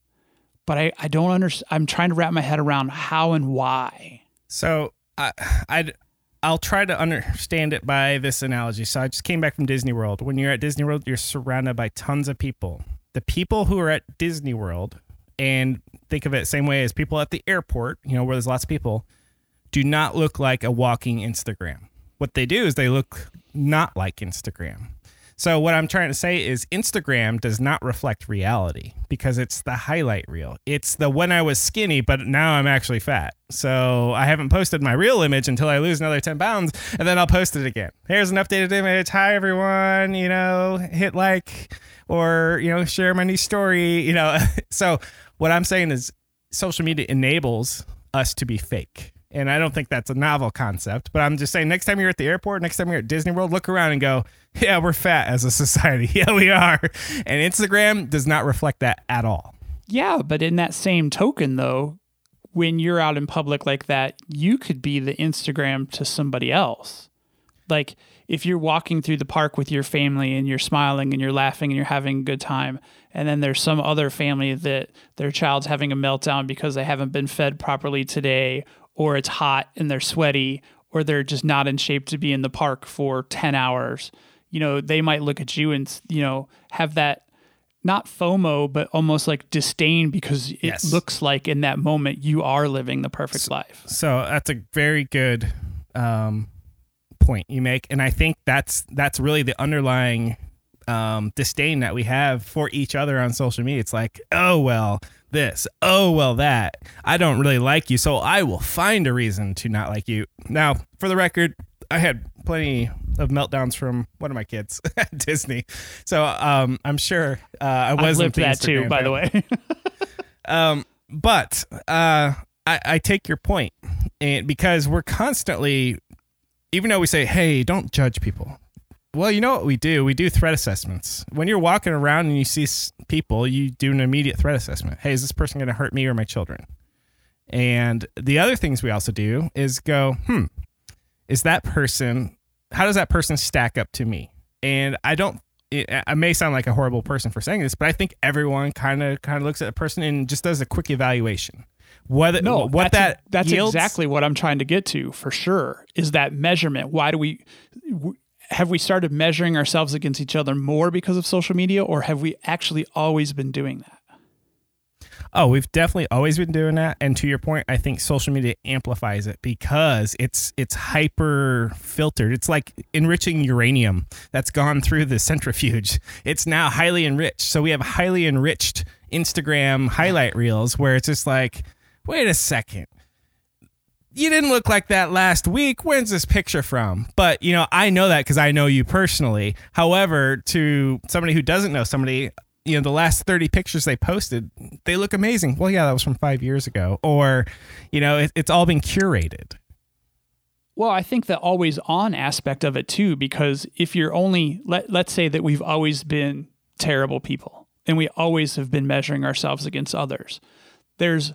but I, I don't understand. I'm trying to wrap my head around how and why. So I I'd I'll try to understand it by this analogy. So I just came back from Disney World. When you're at Disney World, you're surrounded by tons of people. The people who are at Disney World, and think of it same way as people at the airport, you know, where there's lots of people, do not look like a walking Instagram. What they do is they look not like Instagram. So what I'm trying to say is Instagram does not reflect reality because it's the highlight reel. It's the when I was skinny, but now I'm actually fat. So I haven't posted my real image until I lose another 10 pounds, and then I'll post it again. Here's an updated image. Hi everyone. You know, hit like or you know share my new story. You know, so what I'm saying is social media enables us to be fake. And I don't think that's a novel concept, but I'm just saying next time you're at the airport, next time you're at Disney World, look around and go, yeah, we're fat as a society. Yeah, we are. And Instagram does not reflect that at all. Yeah, but in that same token, though, when you're out in public like that, you could be the Instagram to somebody else. Like if you're walking through the park with your family and you're smiling and you're laughing and you're having a good time, and then there's some other family that their child's having a meltdown because they haven't been fed properly today, or it's hot and they're sweaty, or they're just not in shape to be in the park for 10 hours, you know, they might look at you and, you know, have that not FOMO, but almost like disdain because it Yes. looks like in that moment you are living the perfect life. So that's a very good um, point you make, and I think that's that's really the underlying um, disdain that we have for each other on social media. It's like, oh well, this, oh well, that. I don't really like you, so I will find a reason to not like you. Now, for the record, I had plenty of meltdowns from one of my kids at Disney, so um, I'm sure uh, I wasn't lived the that too, Instagram by the way. Um, but uh, I, I take your point, and because we're constantly, even though we say, "Hey, don't judge people," Well, you know what we do? We do threat assessments. When you're walking around and you see people, you do an immediate threat assessment. Hey, is this person going to hurt me or my children? And the other things we also do is go, hmm, is that person, how does that person stack up to me? And I don't, it, I may sound like a horrible person for saying this, but I think everyone kind of kind of looks at a person and just does a quick evaluation. What no, what that's, that that's yields, exactly what I'm trying to get to for sure. Is that measurement? Why do we have we started measuring ourselves against each other more because of social media, or have we actually always been doing that? Oh, we've definitely always been doing that. And to your point, I think social media amplifies it because it's it's hyper filtered. It's like enriching uranium that's gone through the centrifuge. It's now highly enriched. So we have highly enriched Instagram highlight reels where it's just like, wait a second. You didn't look like that last week. When's this picture from? But, you know, I know that because I know you personally. However, to somebody who doesn't know somebody, you know the last 30 pictures they posted they look amazing well yeah that was from five years ago or you know it, it's all been curated well i think the always on aspect of it too because if you're only let, let's say that we've always been terrible people and we always have been measuring ourselves against others there's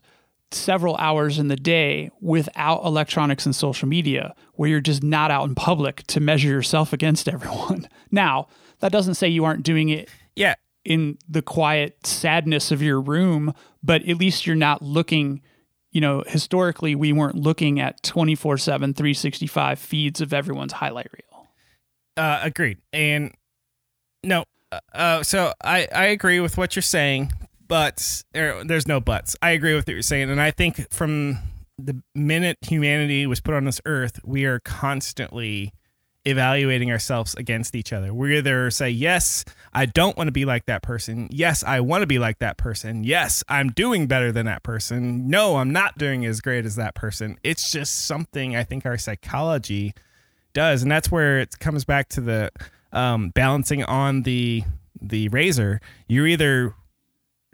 several hours in the day without electronics and social media where you're just not out in public to measure yourself against everyone now that doesn't say you aren't doing it yeah in the quiet sadness of your room, but at least you're not looking, you know, historically we weren't looking at 24/7 365 feeds of everyone's highlight reel. Uh agreed. And no uh, uh so I I agree with what you're saying, but er, there's no buts. I agree with what you're saying and I think from the minute humanity was put on this earth, we are constantly evaluating ourselves against each other. We either say, Yes, I don't want to be like that person. Yes, I want to be like that person. Yes, I'm doing better than that person. No, I'm not doing as great as that person. It's just something I think our psychology does. And that's where it comes back to the um, balancing on the the razor. You're either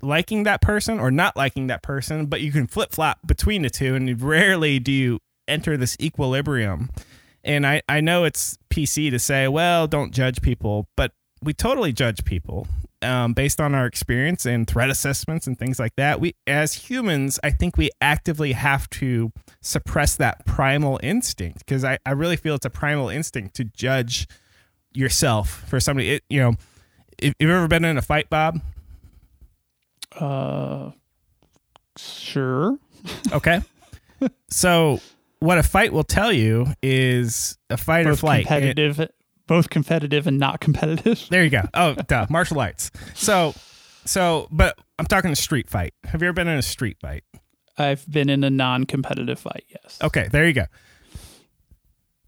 liking that person or not liking that person, but you can flip flop between the two, and rarely do you enter this equilibrium and I, I know it's PC to say, well, don't judge people, but we totally judge people um, based on our experience and threat assessments and things like that. We, as humans, I think we actively have to suppress that primal instinct because I, I really feel it's a primal instinct to judge yourself for somebody. It, you know, if you've ever been in a fight, Bob. Uh, sure. Okay. so what a fight will tell you is a fight both or flight. Competitive, it, both competitive and not competitive. There you go. Oh, duh, martial arts. So, so, but I'm talking a street fight. Have you ever been in a street fight? I've been in a non-competitive fight. Yes. Okay, there you go.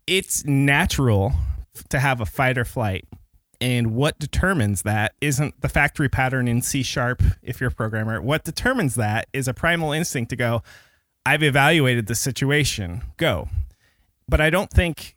It's natural to have a fight or flight. And what determines that isn't the factory pattern in C sharp if you're a programmer. What determines that is a primal instinct to go, I've evaluated the situation. Go. But I don't think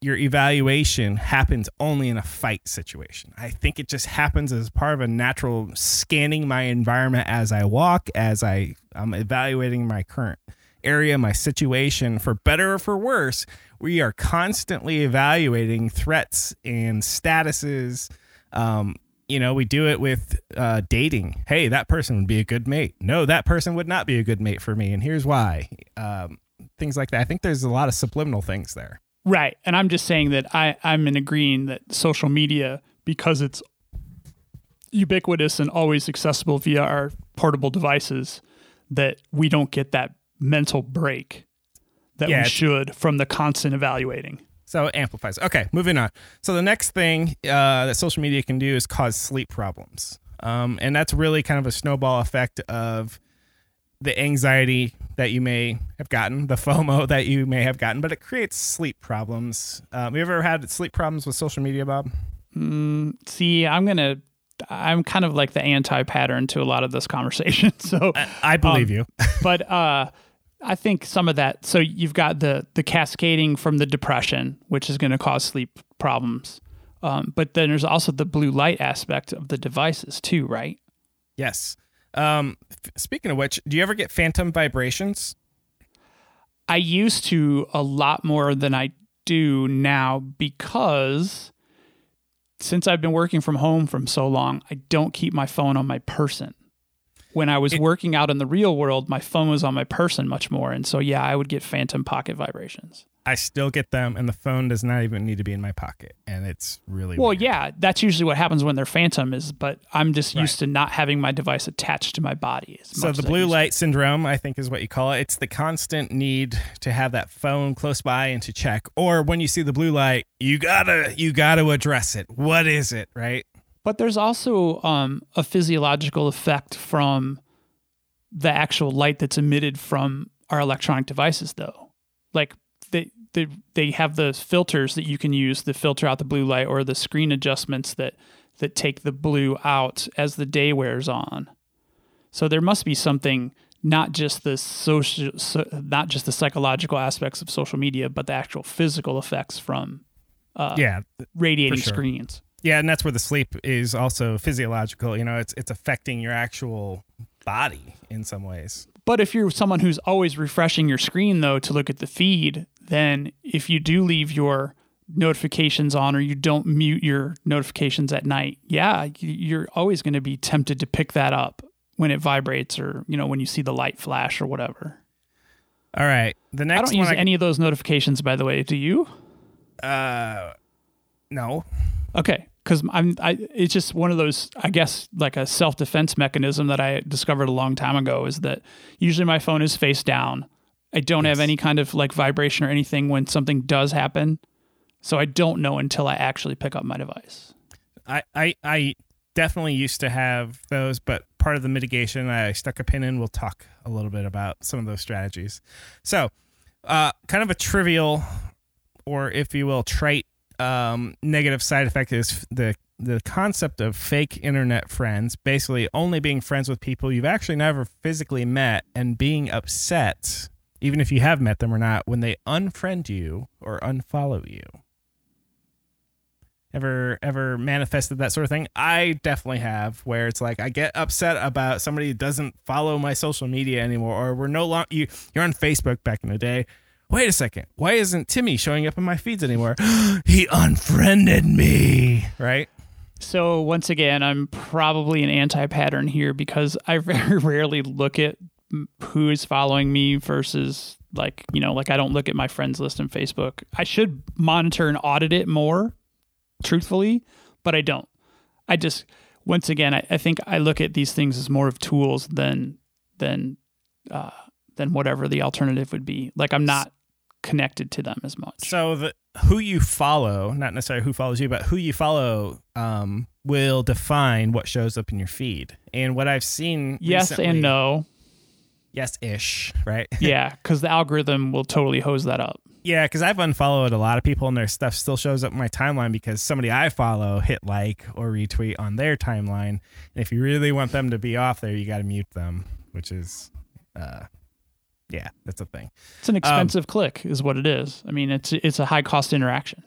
your evaluation happens only in a fight situation. I think it just happens as part of a natural scanning my environment as I walk, as I, I'm evaluating my current area, my situation, for better or for worse. We are constantly evaluating threats and statuses, um, you know, we do it with uh, dating. Hey, that person would be a good mate. No, that person would not be a good mate for me, and here's why. Um, things like that. I think there's a lot of subliminal things there. Right, and I'm just saying that I I'm in agreeing that social media because it's ubiquitous and always accessible via our portable devices that we don't get that mental break that yeah, we should from the constant evaluating. So it amplifies. Okay, moving on. So the next thing uh, that social media can do is cause sleep problems. Um, and that's really kind of a snowball effect of the anxiety that you may have gotten, the FOMO that you may have gotten, but it creates sleep problems. Um, have you ever had sleep problems with social media, Bob? Mm, see, I'm going to I'm kind of like the anti pattern to a lot of this conversation. So I, I believe um, you. but uh, I think some of that. So you've got the the cascading from the depression, which is going to cause sleep problems. Um, but then there's also the blue light aspect of the devices too, right? Yes. Um, f- speaking of which, do you ever get phantom vibrations? I used to a lot more than I do now because since I've been working from home from so long, I don't keep my phone on my person. When I was It- working out in the real world, my phone was on my person much more. And so, yeah, I would get phantom pocket vibrations. I still get them, and the phone does not even need to be in my pocket, and it's really Well, weird. yeah, that's usually what happens when they're phantom is, but I'm just used to not having my device attached to my body. As So the blue used to. light syndrome, I think, is what you call it. It's the constant need to have that phone close by and to check. Or when you see the blue light, you gotta you gotta address it. What is it, right? But there's also um, a physiological effect from the actual light that's emitted from our electronic devices, though. Like they they they have the filters that you can use to filter out the blue light, or the screen adjustments that that take the blue out as the day wears on. So there must be something not just the social, so, not just the psychological aspects of social media, but the actual physical effects from yeah, radiating sure. screens. Yeah, and that's where the sleep is also physiological. You know, it's it's affecting your actual body in some ways. But if you're someone who's always refreshing your screen though to look at the feed, then if you do leave your notifications on or you don't mute your notifications at night, yeah, you're always going to be tempted to pick that up when it vibrates or, you know, when you see the light flash or whatever. All right, the next. I don't use any of those notifications by the way, do you? uh, no, Okay, because I'm. I, it's just one of those. I guess like a self defense mechanism that I discovered a long time ago is that usually my phone is face down. I don't have any kind of like vibration or anything when something does happen, so I don't know until I actually pick up my device. I, I, I definitely used to have those, but part of the mitigation I stuck a pin in. We'll talk a little bit about some of those strategies. So, uh, kind of a trivial, or if you will, trite um, negative side effect is the the concept of fake internet friends, basically only being friends with people you've actually never physically met and being upset, even if you have met them or not, when they unfriend you or unfollow you. Ever ever manifested that sort of thing? I definitely have where it's like i get upset about somebody doesn't follow my social media anymore or we're no longer you you're on facebook back in the day wait a second why isn't timmy showing up in my feeds anymore he unfriended me right So once again, I'm probably an anti-pattern here because I very rarely look at who is following me versus like you know like I don't look at my friends list in Facebook. I should monitor and audit it more, truthfully, but I don't. I just once again I, I think I look at these things as more of tools than than uh, than whatever the alternative would be. Like I'm not connected to them as much. so the who you follow not necessarily who follows you but who you follow um, will define what shows up in your feed and what i've seen yes recently- and no. yes ish right Yeah, because the algorithm will totally hose that up. Yeah, because I've unfollowed a lot of people and their stuff still shows up in my timeline because somebody I follow hit like or retweet on their timeline. And if you really want them to be off there, you got to mute them, which is, uh, yeah, that's a thing. It's an expensive click, is what it is. I mean, it's it's a high cost interaction.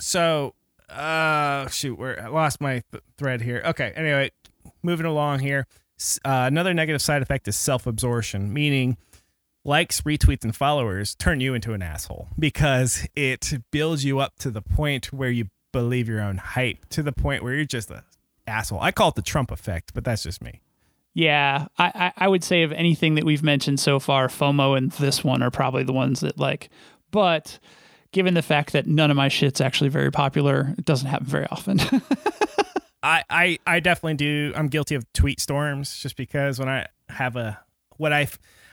So, uh, shoot, where I lost my th- thread here. Okay, anyway, moving along here. Uh, another negative side effect is self absorption, meaning likes, retweets, and followers turn you into an asshole because it builds you up to the point where you believe your own hype, to the point where you're just an asshole. I call it the Trump effect, but that's just me. Yeah, I, I I would say of anything that we've mentioned so far, FOMO and this one are probably the ones that like. But given the fact that none of my shit's actually very popular, it doesn't happen very often. I, I I definitely do. I'm guilty of tweet storms just because when I have a what I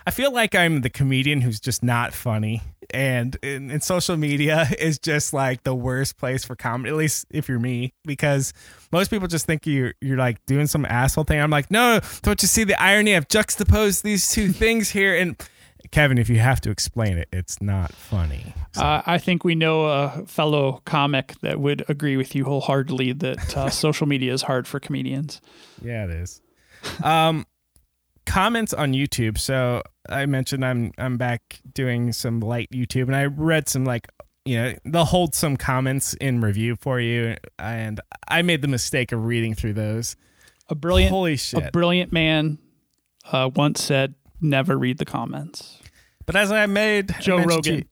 I feel like I'm the comedian who's just not funny, and in, social media is just like the worst place for comedy. At least if you're me, because most people just think you're you're like doing some asshole thing. I'm like, no, don't you see the irony? I've juxtaposed these two things here, and Kevin, if you have to explain it, it's not funny. So- uh, I think we know a fellow comic that would agree with you wholeheartedly that uh, social media is hard for comedians. Yeah, it is. Um, comments on YouTube. So I mentioned I'm I'm back doing some light YouTube, and I read some like you know they'll hold some comments in review for you, and I made the mistake of reading through those. A brilliant, Holy shit! a brilliant man uh, once said, "Never read the comments." But as I made Joe mention to Rogan. you-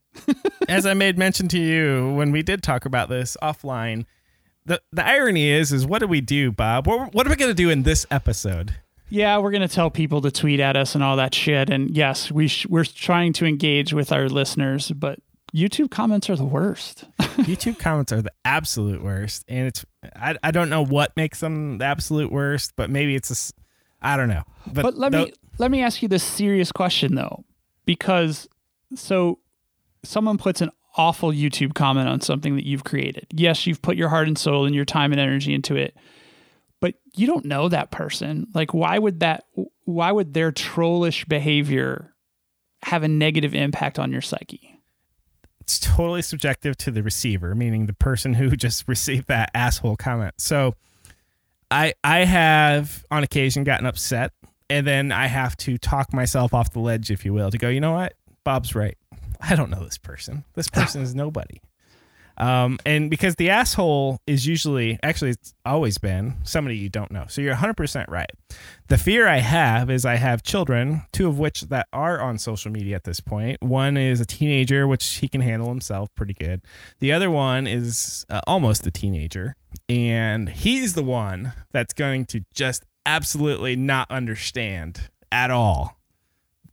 as I made mention to you when we did talk about this offline, the the irony is is what do we do, Bob? What what are we gonna do in this episode? Yeah, we're gonna tell people to tweet at us and all that shit. And yes, we sh- we're trying to engage with our listeners, but YouTube comments are the worst. YouTube comments are the absolute worst, and it's I, I don't know what makes them the absolute worst, but maybe it's a I don't know. But, But let tho- me let me ask you this serious question though, because so someone puts an awful YouTube comment on something that you've created. Yes, you've put your heart and soul and your time and energy into it, but you don't know that person. Like, why would that? Why would their trollish behavior have a negative impact on your psyche? it's totally subjective to the receiver, meaning the person who just received that asshole comment. So I I have on occasion gotten upset and then I have to talk myself off the ledge, if you will, to go, you know what? Bob's right. I don't know this person. This person is nobody. Um, and because the asshole is usually, actually, it's always been somebody you don't know. So you're 100% right. The fear I have is I have children, two of which that are on social media at this point. One is a teenager, which he can handle himself pretty good. The other one is uh, almost a teenager, and he's the one that's going to just absolutely not understand at all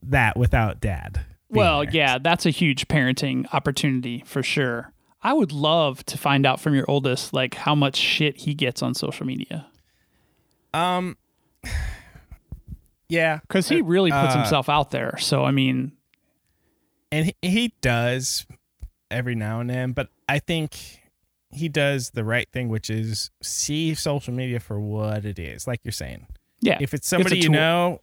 that without dad. Well, there. yeah, that's a huge parenting opportunity for sure. I would love to find out from your oldest like how much shit he gets on social media Um. Yeah, because he really puts Uh, himself out there. So I mean, and he, he does every now and then, but I think he does the right thing, which is see social media for what it is. Like you're saying, yeah, if it's somebody you know,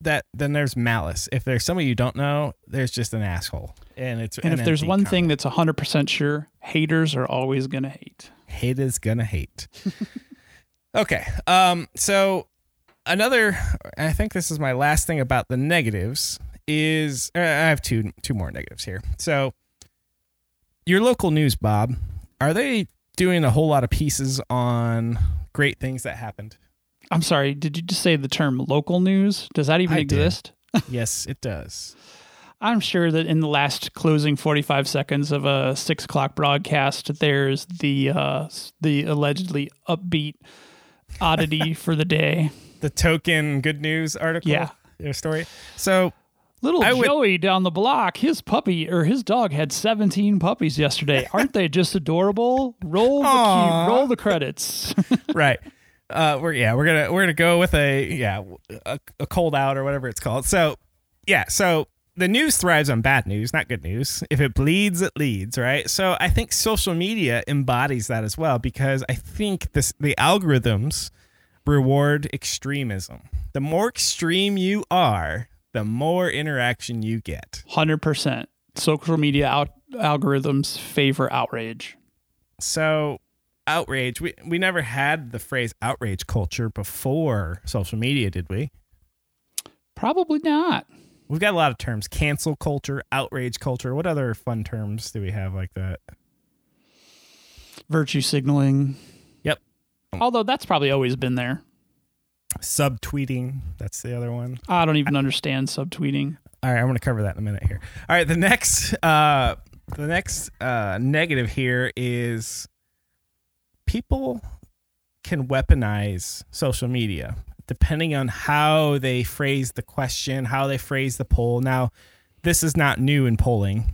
that then there's malice. If there's somebody you don't know, there's just an asshole, and it's and an if there's one thing that's hundred percent sure, haters are always gonna hate. hate is gonna hate. okay. Um. So another, I think this is my last thing about the negatives is uh, I have two two more negatives here. So your local news, Bob, are they doing a whole lot of pieces on great things that happened? I'm sorry, did you just say the term local news? Does that even I did. exist? yes, it does. I'm sure that in the last closing 45 seconds of a six o'clock broadcast, there's the uh, the allegedly upbeat oddity for the day. The token good news article, Yeah. their story. So Little I would- Joey down the block, his puppy or his dog had 17 puppies yesterday. Aren't they just adorable? Roll the cue, roll the credits. right. Uh, we're yeah, we're gonna we're gonna go with a yeah a, a cold out or whatever it's called. So yeah, so the news thrives on bad news, not good news. If it bleeds, it leads, right? So I think social media embodies that as well because I think this the algorithms reward extremism. The more extreme you are, the more interaction you get. 100%. Social media out- algorithms favor outrage. So outrage, we we never had the phrase outrage culture before social media, did we? Probably not. We've got a lot of terms: cancel culture, outrage culture. What other fun terms do we have like that? Virtue signaling. Yep. Although that's probably always been there. Subtweeting. That's the other one. I don't even understand subtweeting. All right, I'm going to cover that in a minute here. All right, the next, uh, the next uh, negative here is people can weaponize social media depending on how they phrase the question, how they phrase the poll. Now, this is not new in polling.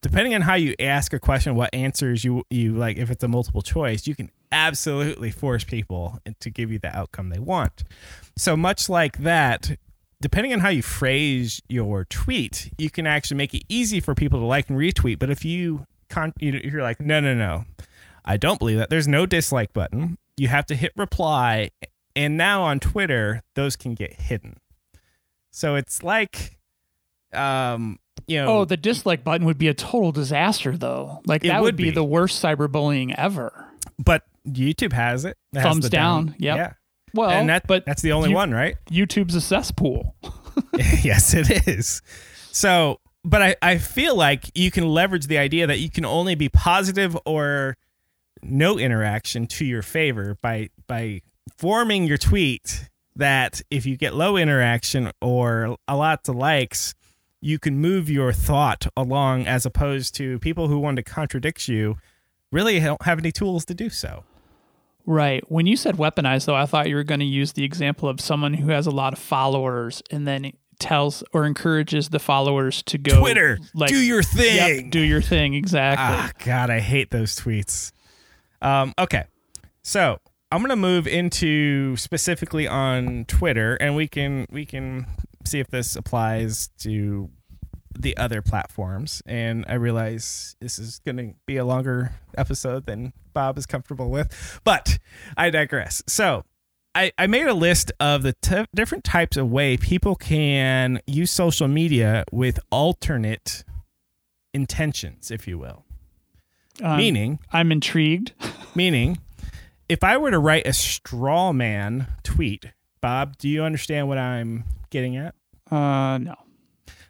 Depending on how you ask a question, what answers you you like, if it's a multiple choice, you can absolutely force people to give you the outcome they want. So much like that, depending on how you phrase your tweet, you can actually make it easy for people to like and retweet. But if you con- you- you're like, no, no, no, I don't believe that. There's no dislike button. You have to hit reply, and now on Twitter, those can get hidden. So it's like, um, you know, Oh, the dislike button would be a total disaster, though. Like that would be, be. the worst cyberbullying ever. but YouTube has it. It has Thumbs down. Yep. Yeah, Well, and that but that's the only you- one, right? YouTube's a cesspool. yes, it is. So, but I, I feel like you can leverage the idea that you can only be positive or no interaction to your favor by by forming your tweet that if you get low interaction or a lot of likes, you can move your thought along as opposed to people who want to contradict you really don't have any tools to do so. Right. When you said weaponized, though, I thought you were going to use the example of someone who has a lot of followers and then tells or encourages the followers to go Twitter, like, do your thing. Yep, do your thing exactly. Ah, God, I hate those tweets. Um, okay, so I'm gonna move into specifically on Twitter, and we can we can see if this applies to the other platforms. And I realize this is gonna be a longer episode than Bob is comfortable with, but I digress. So. I, I made a list of the t- different types of way people can use social media with alternate intentions, if you will. Um, Meaning, I'm intrigued. meaning, if I were to write a straw man tweet, Bob, do you understand what I'm getting at? Uh, no,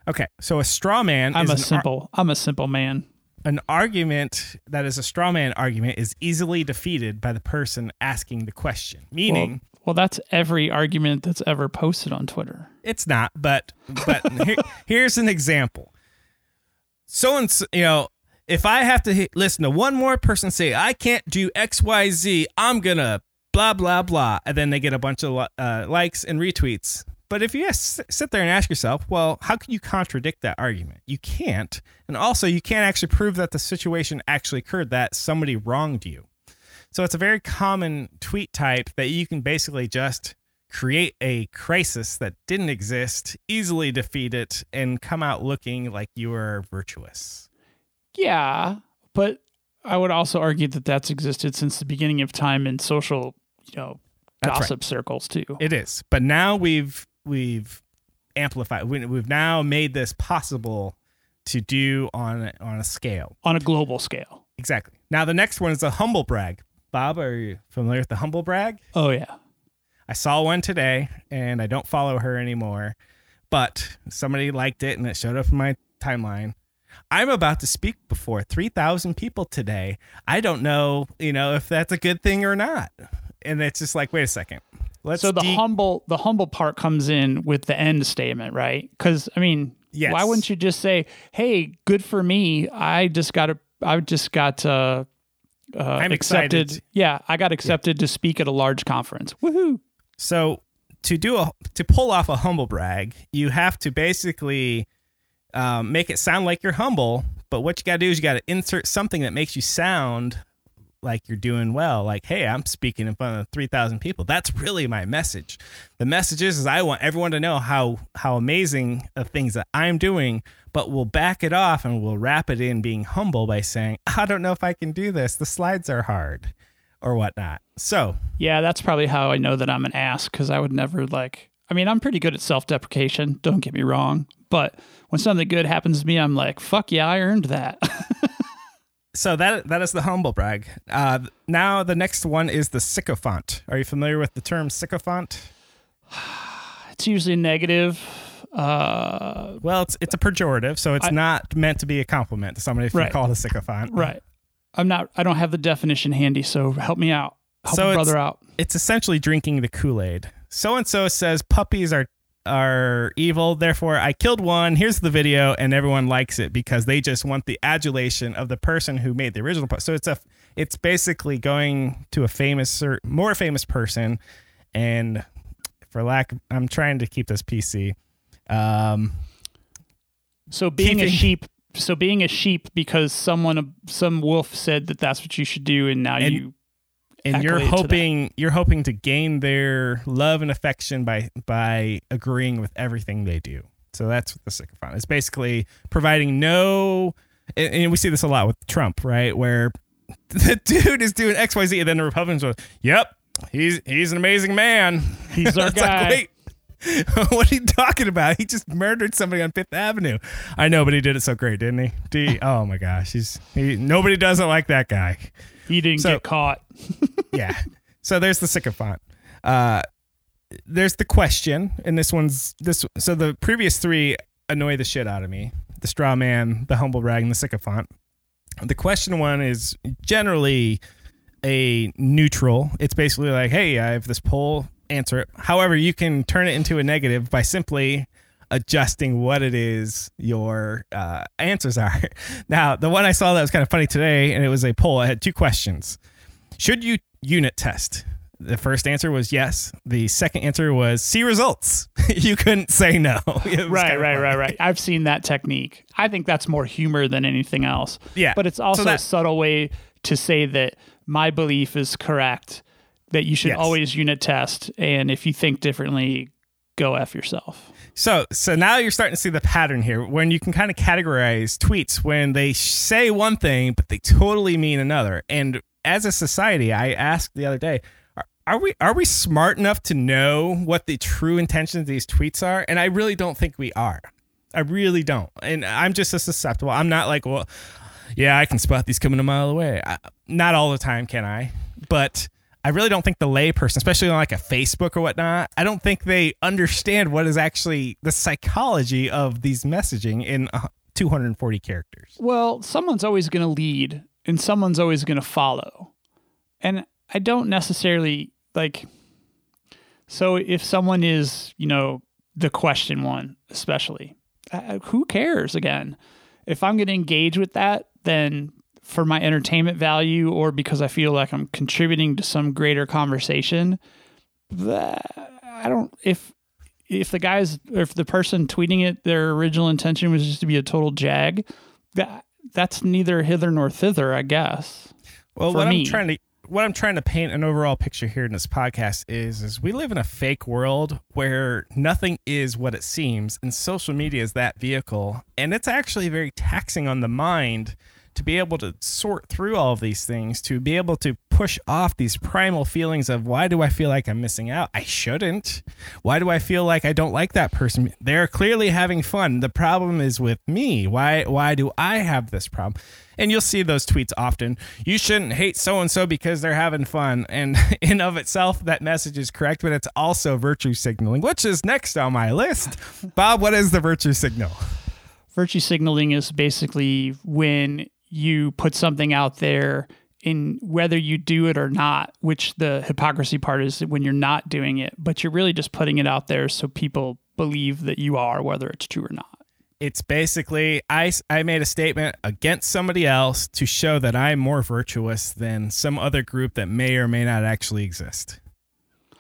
Okay, so a straw man I'm is a an, ar- simple. I'm a simple man. an argument that is a straw man argument is easily defeated by the person asking the question. Meaning, Well, well, that's every argument that's ever posted on Twitter. It's not, but but here, here's an example. So and so, you know, if I have to listen to one more person say I can't do X Y Z, I'm gonna blah blah blah, and then they get a bunch of uh, likes and retweets. But if you s- sit there and ask yourself, well, how can you contradict that argument? You can't, and also you can't actually prove that the situation actually occurred, that somebody wronged you. So it's a very common tweet type that you can basically just create a crisis that didn't exist, easily defeat it, and come out looking like you are virtuous. Yeah, but I would also argue that that's existed since the beginning of time in social, you know, That's right. gossip circles too. It is, but now we've we've amplified. we- We've now made this possible to do on on a scale. on a global scale. Exactly. Now the next one is a humble brag. Bob, are you familiar with the humble brag? Oh yeah. I saw one today and I don't follow her anymore, but somebody liked it and it showed up in my timeline. I'm about to speak before 3,000 people today. I don't know, you know, if that's a good thing or not. And it's just like, wait a second. Let's So the de- humble the humble part comes in with the end statement, right? Because I mean, Yes. why wouldn't you just say, "Hey, good for me. I just got a I just got uh, uh, I'm accepted. excited. Yeah, I got accepted to speak at a large conference. Woohoo! So to do a to pull off a humble brag, you have to basically um, make it sound like you're humble. But what you got to do is you got to insert something that makes you sound like you're doing well. Like, hey, I'm speaking in front of three thousand people. That's really my message. The message is, is I want everyone to know how how amazing of things that I'm doing. But we'll back it off and we'll wrap it in being humble by saying, I don't know if I can do this. The slides are hard, or whatnot. So Yeah, that's probably how I know that I'm an ass because I would never like. I mean, I'm pretty good at self deprecation. Don't get me wrong, but when something good happens to me, I'm like, "Fuck yeah, I earned that." So that that is the humble brag. Uh, now the next one is the sycophant. Are you familiar with the term sycophant? it's usually negative. Uh, Well, it's it's a pejorative, so it's I- not meant to be a compliment to somebody if you call it a sycophant. right. I'm not. I don't have the definition handy, so help me out. Help So brother out. It's essentially drinking the Kool Aid. So and so says puppies are are evil. Therefore, I killed one. Here's the video, and everyone likes it because they just want the adulation of the person who made the original. So it's a it's basically going to a famous or more famous person, and for lack, I'm trying to keep this PC. Um, So being a sheep. So being a sheep because someone, some wolf said that that's what you should do, and now And- you. And you're accolade to that. hoping you're hoping to gain their love and affection by by agreeing with everything they do. So that's what the sycophant is basically providing no. And, and we see this a lot with Trump, right? Where the dude is doing X Y Z, and then the Republicans go, "Yep, he's he's an amazing man. He's our like, guy. wait, what are you talking about? He just murdered somebody on Fifth Avenue. I know, but he did it so great, didn't he? D- oh my gosh, he's he. Nobody doesn't like that guy He didn't So- get caught. yeah. So there's the sycophant. Uh, there's the question, and this one's this. So the previous three annoy the shit out of me: the straw man, the humble brag, and the sycophant. The question one is generally a neutral. It's basically like, hey, I have this poll, answer it. However, you can turn it into a negative by simply adjusting what it is your uh, answers are. Now, the one I saw that was kind of funny today, and it was a poll. I had two questions. Should you unit test. The first answer was yes. The second answer was see results. you couldn't say no. Right, right, funny. right, right. I've seen that technique. I think that's more humor than anything else. Yeah. But it's also So a subtle way to say that my belief is correct, that you should Yes. always unit test. And if you think differently, go F yourself. So, so now you're starting to see the pattern here when you can kind of categorize tweets when they say one thing but they totally mean another. And as a society, I asked the other day, are, are we are we smart enough to know what the true intentions of these tweets are? And I really don't think we are. I really don't. And I'm just as susceptible. I'm not like, well, yeah, I can spot these coming a mile away. I, not all the time, can I? But I really don't think the layperson, especially on like a Facebook or whatnot, I don't think they understand what is actually the psychology of these messaging in uh, 240 characters. Well, someone's always going to lead and someone's always going to follow. And I don't necessarily like. So if someone is, you know, the question one, especially, uh, who cares again? If I'm going to engage with that, then for my entertainment value or because I feel like I'm contributing to some greater conversation, I don't, if, if the guys, or if the person tweeting it, their original intention was just to be a total jag, that that's neither hither nor thither, I guess. Well, what me. I'm trying to what I'm trying to paint an overall picture here in this podcast is is we live in a fake world where nothing is what it seems and social media is that vehicle and it's actually very taxing on the mind to be able to sort through all of these things to be able to push off these primal feelings of why do I feel like I'm missing out? I shouldn't. Why do I feel like I don't like that person? They're clearly having fun. The problem is with me. Why why do I have this problem? And you'll see those tweets often. You shouldn't hate so and so because they're having fun. And in of itself, that message is correct, but it's also virtue signaling, which is next on my list. Bob, what is the virtue signal? Virtue signaling is basically when you put something out there in whether you do it or not, which the hypocrisy part is when you're not doing it, but you're really just putting it out there so people believe that you are, whether it's true or not. It's basically I, I made a statement against somebody else to show that I'm more virtuous than some other group that may or may not actually exist.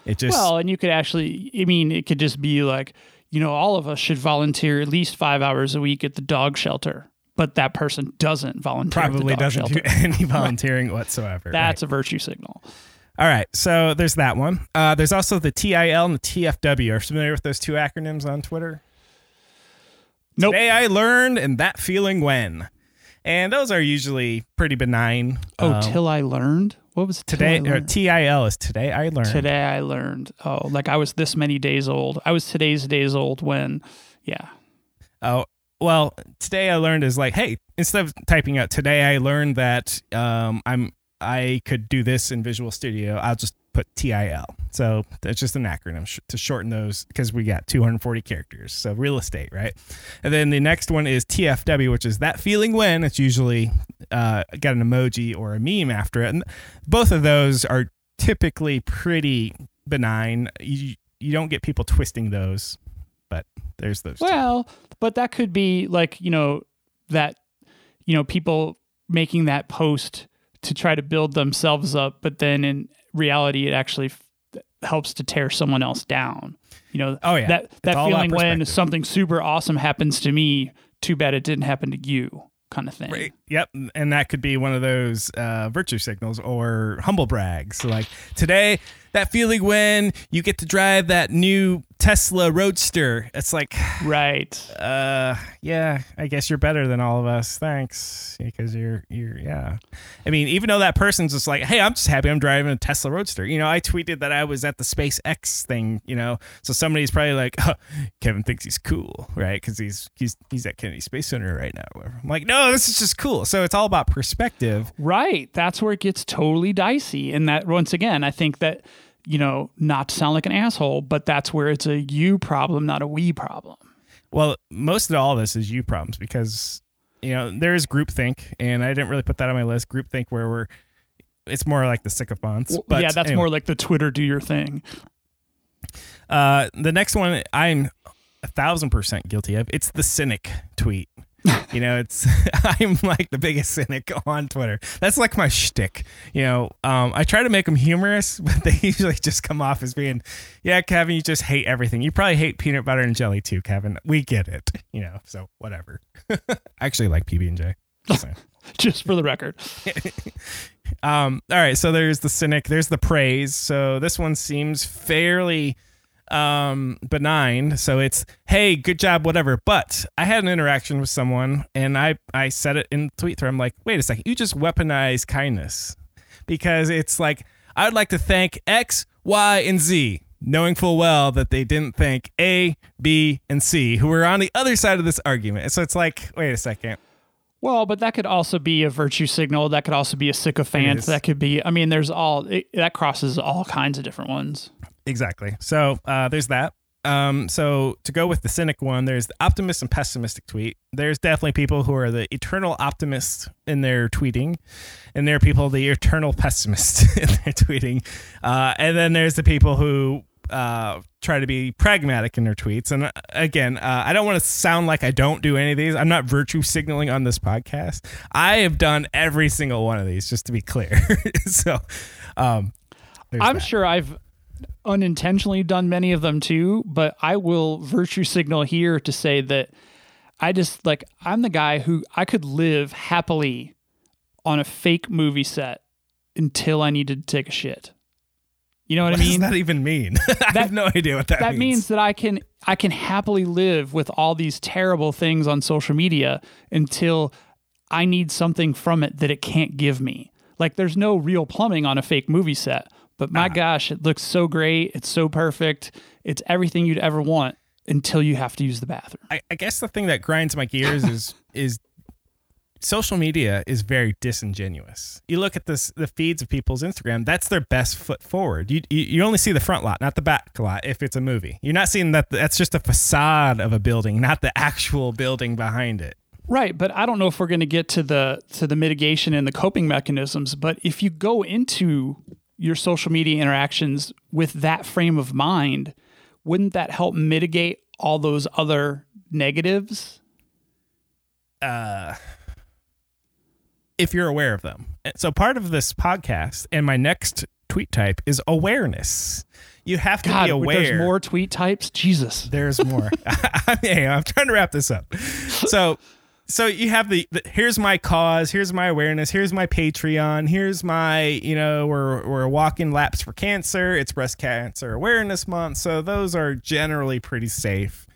It just Well, and you could actually, I mean, it could just be like, you know, all of us should volunteer at least five hours a week at the dog shelter, but that person doesn't volunteer. probably doesn't shelter. do any volunteering whatsoever. That's a virtue signal. All right. So there's that one. Uh, there's also the TIL and the TFW. Are you familiar with those two acronyms on Twitter? Nope. Today I learned and that feeling when. And those are usually pretty benign. Oh, Um, till I learned. What was today or? TIL is today I learned. Today I learned. Oh, like I was this many days old. I was today's days old when, yeah. Oh, well, today I learned is like, hey, instead of typing out today I learned that um, I'm I could do this in Visual Studio, I'll just put TIL. So that's just an acronym sh- to shorten those because we got 240 characters. So real estate, right? And then the next one is TFW, which is that feeling when it's usually uh, got an emoji or a meme after it. And both of those are typically pretty benign. You, you don't get people twisting those, but there's those. two. Well, but that could be like, you know, that, you know, people making that post to try to build themselves up, but then in reality, it actually f- helps to tear someone else down. You know, Oh, yeah. that, that about feeling when something super awesome happens to me, too bad it didn't happen to you kind of thing. Right. Yep. And that could be one of those uh, virtue signals or humble brags. So like today, that feeling when you get to drive that new Tesla Roadster. It's like, Right. uh, yeah, I guess you're better than all of us. Thanks, because you're you're yeah. I mean, even though that person's just like, hey, I'm just happy I'm driving a Tesla Roadster. You know, I tweeted that I was at the SpaceX thing. You know, so somebody's probably like, oh, Kevin thinks he's cool, right? Because he's he's he's at Kennedy Space Center right now. I'm like, no, this is just cool. So it's all about perspective. Right. That's where it gets totally dicey. And that, once again, I think that, you know, not to sound like an asshole, but that's where it's a you problem, not a we problem. Well, most of all this is you problems because you know there is groupthink, and I didn't really put that on my list. Groupthink where we're it's more like the sycophants. Well, but yeah, that's anyway. more like the Twitter do your thing. Uh, the next one I'm a thousand percent guilty of. It's the cynic tweet. You know, it's I'm like the biggest cynic on Twitter. That's like my shtick. You know, um, I try to make them humorous, but they usually just come off as being, "Yeah, Kevin, you just hate everything. You probably hate peanut butter and jelly too, Kevin. We get it. You know, so whatever. I actually like PB and J. Just for the record. Um, all right, so there's the cynic, there's the praise. So this one seems fairly um benign so it's hey good job whatever but i had an interaction with someone and i i said it in tweet thread i'm like wait a second you just weaponize kindness because it's like i'd like to thank x y and z knowing full well that they didn't thank a b and c who were on the other side of this argument so it's like wait a second Well, but that could also be a virtue signal. That could also be a sycophant. That could be. I mean, there's all it, that crosses all kinds of different ones. Exactly. So uh, there's that. Um, so to go with the cynic one, there's the optimist and pessimistic tweet. There's definitely people who are the eternal optimists in their tweeting, and there are people the eternal pessimists in their tweeting. Uh, and then there's the people who uh, try to be pragmatic in their tweets. And uh, again, uh, I don't want to sound like I don't do any of these. I'm not virtue signaling on this podcast. I have done every single one of these, just to be clear. so um, I'm that. sure I've unintentionally done many of them too, but I will virtue signal here to say that I just like I'm the guy who I could live happily on a fake movie set until I needed to take a shit. You know what What I does mean? that even mean? I have no idea what that, that means. That means that I can I can happily live with all these terrible things on social media until I need something from it that it can't give me. Like there's no real plumbing on a fake movie set, but my uh-huh. gosh, it looks so great. It's so perfect. It's everything you'd ever want until you have to use the bathroom. I, I guess the thing that grinds my gears is is social media is very disingenuous. You look at this the feeds of people's Instagram, that's their best foot forward. You, you you only see the front lot, not the back lot if it's a movie. You're not seeing that that's just a facade of a building, not the actual building behind it. Right, but I don't know if we're going to get to the to the mitigation and the coping mechanisms, but if you go into your social media interactions with that frame of mind, wouldn't that help mitigate all those other negatives? Uh, if you're aware of them. So part of this podcast and my next tweet type is awareness. You have to God, be aware. there's more tweet types. Jesus. There's more. hey, I'm trying to wrap this up. So, so you have the, the here's my cause, here's my awareness, here's my Patreon, here's my you know we're we're walking laps for cancer. It's Breast Cancer Awareness Month, so those are generally pretty safe.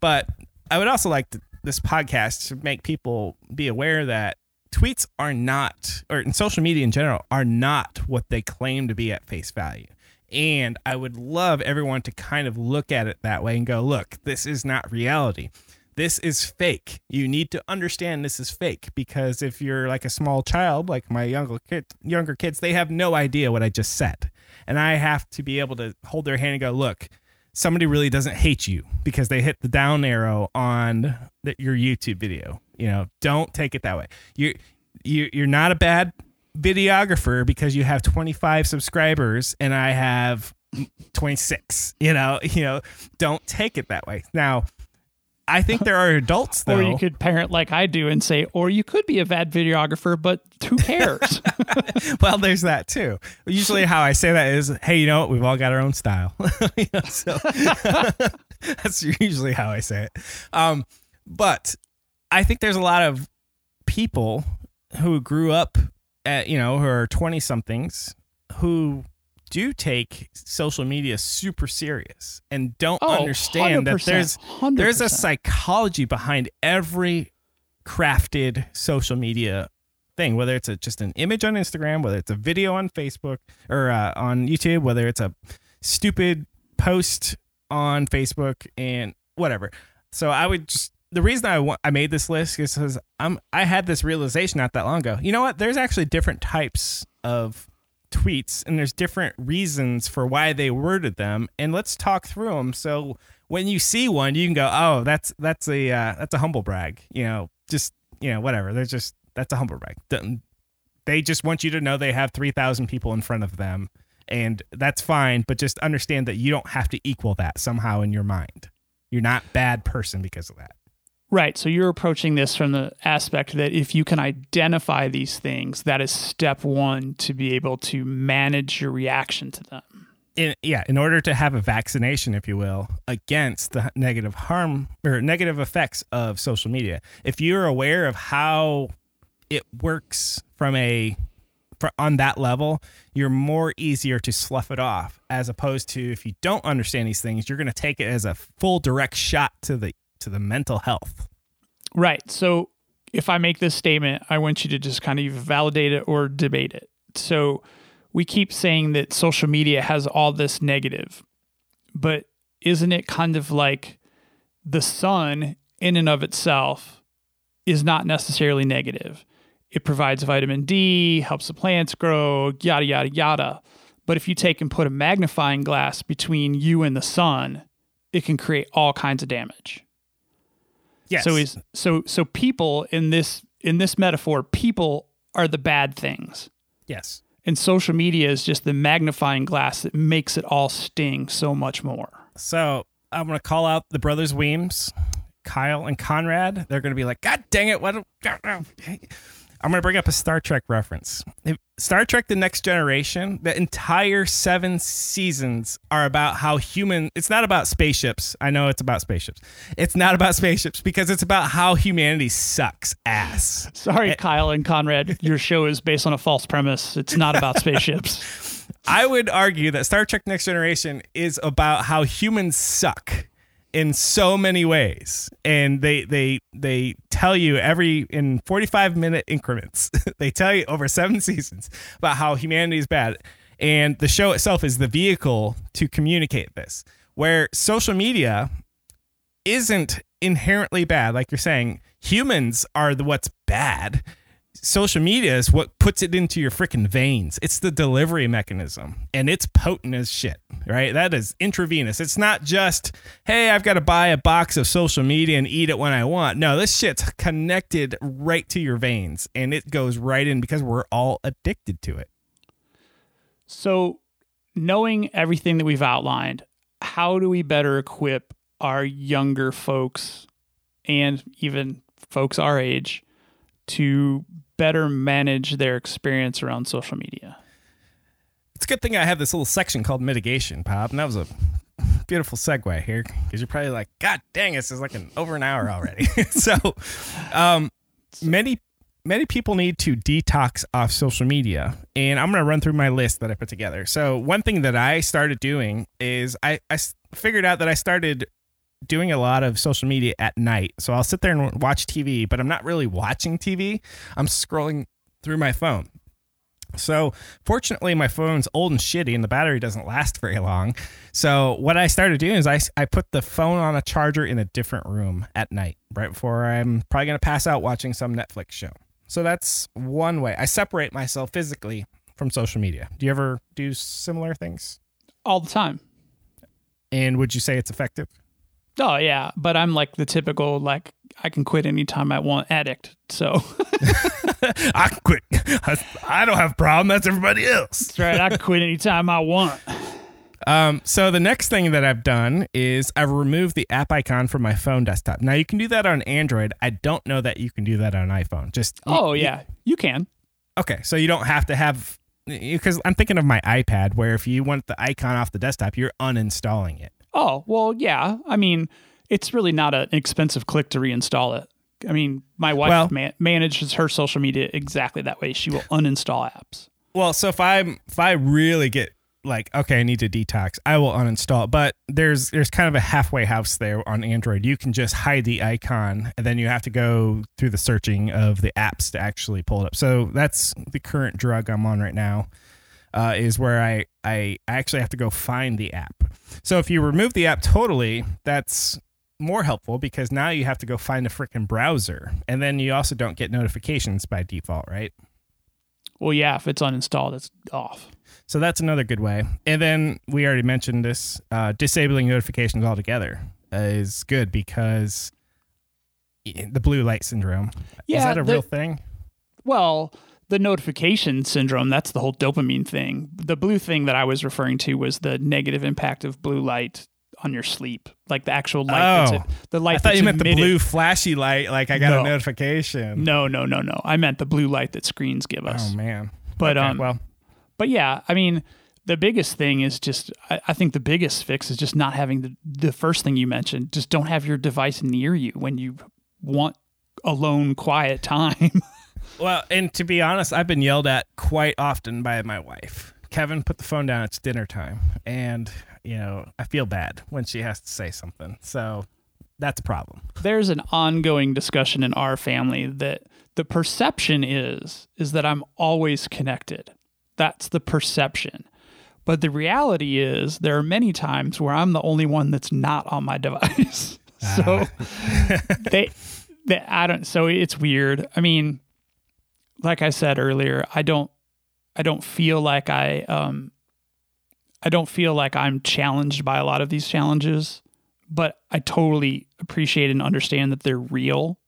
But I would also like to, this podcast to make people be aware that tweets are not, or in social media in general, are not what they claim to be at face value. And I would love everyone to kind of look at it that way and go, look, this is not reality. This is fake. You need to understand this is fake because if you're like a small child, like my younger kid, younger kids, they have no idea what I just said. And I have to be able to hold their hand and go, look, somebody really doesn't hate you because they hit the down arrow on the, your YouTube video. You know, don't take it that way. You you you're not a bad videographer because you have 25 subscribers and I have 26. You know, you know, don't take it that way. Now, I think there are adults though. Or you could parent like I do and say, or you could be a bad videographer, but who cares? well, there's that too. Usually, how I say that is, "Hey, you know what? We've all got our own style." You know, so that's usually how I say it. Um, but I think there's a lot of people who grew up at you know who are 20 somethings who do take social media super serious and don't Oh, understand that 100%, there's there's a psychology behind every crafted social media thing whether it's a, just an image on instagram whether it's a video on facebook or uh, on youtube whether it's a stupid post on facebook and whatever so i would just the reason I wa- I made this list is because I'm I had this realization not that long ago. You know what? There's actually different types of tweets, and there's different reasons for why they worded them. And let's talk through them. So when you see one, you can go, "Oh, that's that's a uh, that's a humble brag." You know, just you know, whatever. They're just that's a humble brag. They just want you to know they have three thousand people in front of them, and that's fine. But just understand that you don't have to equal that somehow in your mind. You're not bad person because of that. Right. So you're approaching this from the aspect that if you can identify these things, that is step one to be able to manage your reaction to them. In, yeah, in order to have a vaccination, if you will, against the negative harm or negative effects of social media, if you're aware of how it works from a on that level, you're more easier to slough it off as opposed to if you don't understand these things, you're going to take it as a full direct shot to the to the mental health. Right. So if I make this statement, I want you to just kind of validate it or debate it. So we keep saying that social media has all this negative, but isn't it kind of like the sun in and of itself is not necessarily negative? It provides vitamin D, helps the plants grow, yada, yada, yada. But if you take and put a magnifying glass between you and the sun, it can create all kinds of damage. Yes. So is so so people in this in this metaphor, people are the bad things. yes. And social media is just the magnifying glass that makes it all sting so much more. So I'm gonna call out the brothers Weems, Kyle and Conrad. They're gonna be like, God dang it! What? I'm gonna bring up a Star Trek reference. If- Star Trek: The Next Generation. The entire seven seasons are about how human. It's not about spaceships. I know it's about spaceships. It's not about spaceships because it's about how humanity sucks ass. Sorry, eh, Kyle and Conrad, your show is based on a false premise. It's not about spaceships. I would argue that Star Trek Next Generation is about how humans suck in so many ways. And they they they tell you every in 45 minute increments. they tell you over 7 seasons about how humanity is bad. And the show itself is the vehicle to communicate this. Where social media isn't inherently bad like you're saying. Humans are the what's bad social media is what puts it into your freaking veins. It's the delivery mechanism and it's potent as shit, right? That is intravenous. It's not just, hey, I've got to buy a box of social media and eat it when I want. No, this shit's connected right to your veins and it goes right in because we're all addicted to it. So, knowing everything that we've outlined, how do we better equip our younger folks and even folks our age to better manage their experience around social media? It's a good thing I have this little section called mitigation, Bob, and that was a beautiful segue here because you're probably like, God dang, this is like an over an hour already. so, um, many many people need to detox off social media, and I'm gonna run through my list that I put together. So, one thing that I started doing is i, I figured out that I started doing a lot of social media at night. So I'll sit there and watch TV, but I'm not really watching TV. I'm scrolling through my phone. So, fortunately, my phone's old and shitty and the battery doesn't last very long. So, what I started doing is I, I put the phone on a charger in a different room at night, right before I'm probably going to pass out watching some Netflix show. So, that's one way I separate myself physically from social media. Do you ever do similar things? All the time. And would you say it's effective? Oh yeah, but I'm like the typical like I can quit anytime I want addict. So I can quit. I don't have a problem. That's everybody else. that's right. I can quit anytime I want. Um, so the next thing that I've done is I've removed the app icon from my phone desktop. Now you can do that on Android. I don't know that you can do that on iPhone. Just Oh yeah, you can. okay. So you don't have to have because I'm thinking of my iPad where if you want the icon off the desktop, you're uninstalling it. Oh well, yeah. I mean, it's really not an expensive click to reinstall it. I mean, my wife Well- man- manages her social media exactly that way. She will uninstall apps. Well, so if I'm if I really get like okay, I need to detox, I will uninstall. But there's there's kind of a halfway house there on Android. You can just hide the icon, and then you have to go through the searching of the apps to actually pull it up. So that's the current drug I'm on right now. Uh, is where I, I actually have to go find the app. So if you remove the app totally, that's more helpful because now you have to go find a freaking browser, and then you also don't get notifications by default, right? Well, yeah, if it's uninstalled, it's off. So that's another good way. And then we already mentioned this uh, disabling notifications altogether is good because the blue light syndrome. is that a the- real thing? Well, the notification syndrome, that's the whole dopamine thing. The blue thing that I was referring to was the negative impact of blue light on your sleep, like the actual light. Oh. that's the light. I thought you meant the blue flashy light. Like I got No. a notification. No, no, no, no. I meant the blue light that screens give us. Oh man. But, Okay, um, well, But yeah, I mean, the biggest thing is just, I, I think the biggest fix is just not having the, the first thing you mentioned. Just don't have your device near you when you want alone, quiet time. well, and to be honest, I've been yelled at quite often by my wife. Kevin, put the phone down. It's dinner time, and you know I feel bad when she has to say something. So that's a problem. There's an ongoing discussion in our family that the perception is is that I'm always connected. That's the perception. But the reality is there are many times where I'm the only one that's not on my device. so ah. they, they I don't so it's weird. I mean, like I said earlier, I don't I don't feel like I um I don't feel like I'm challenged by a lot of these challenges, but I totally appreciate and understand that they're real.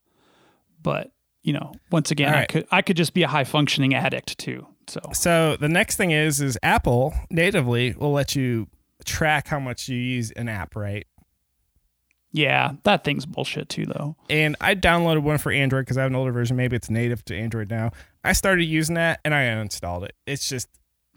But, you know, once again, All I could I could just be a high functioning addict too. So So the next thing is is Apple natively will let you track how much you use an app, right? Yeah, that thing's bullshit too though. And I downloaded one for Android because I have an older version. Maybe it's native to Android now. I started using that and I uninstalled it. It's just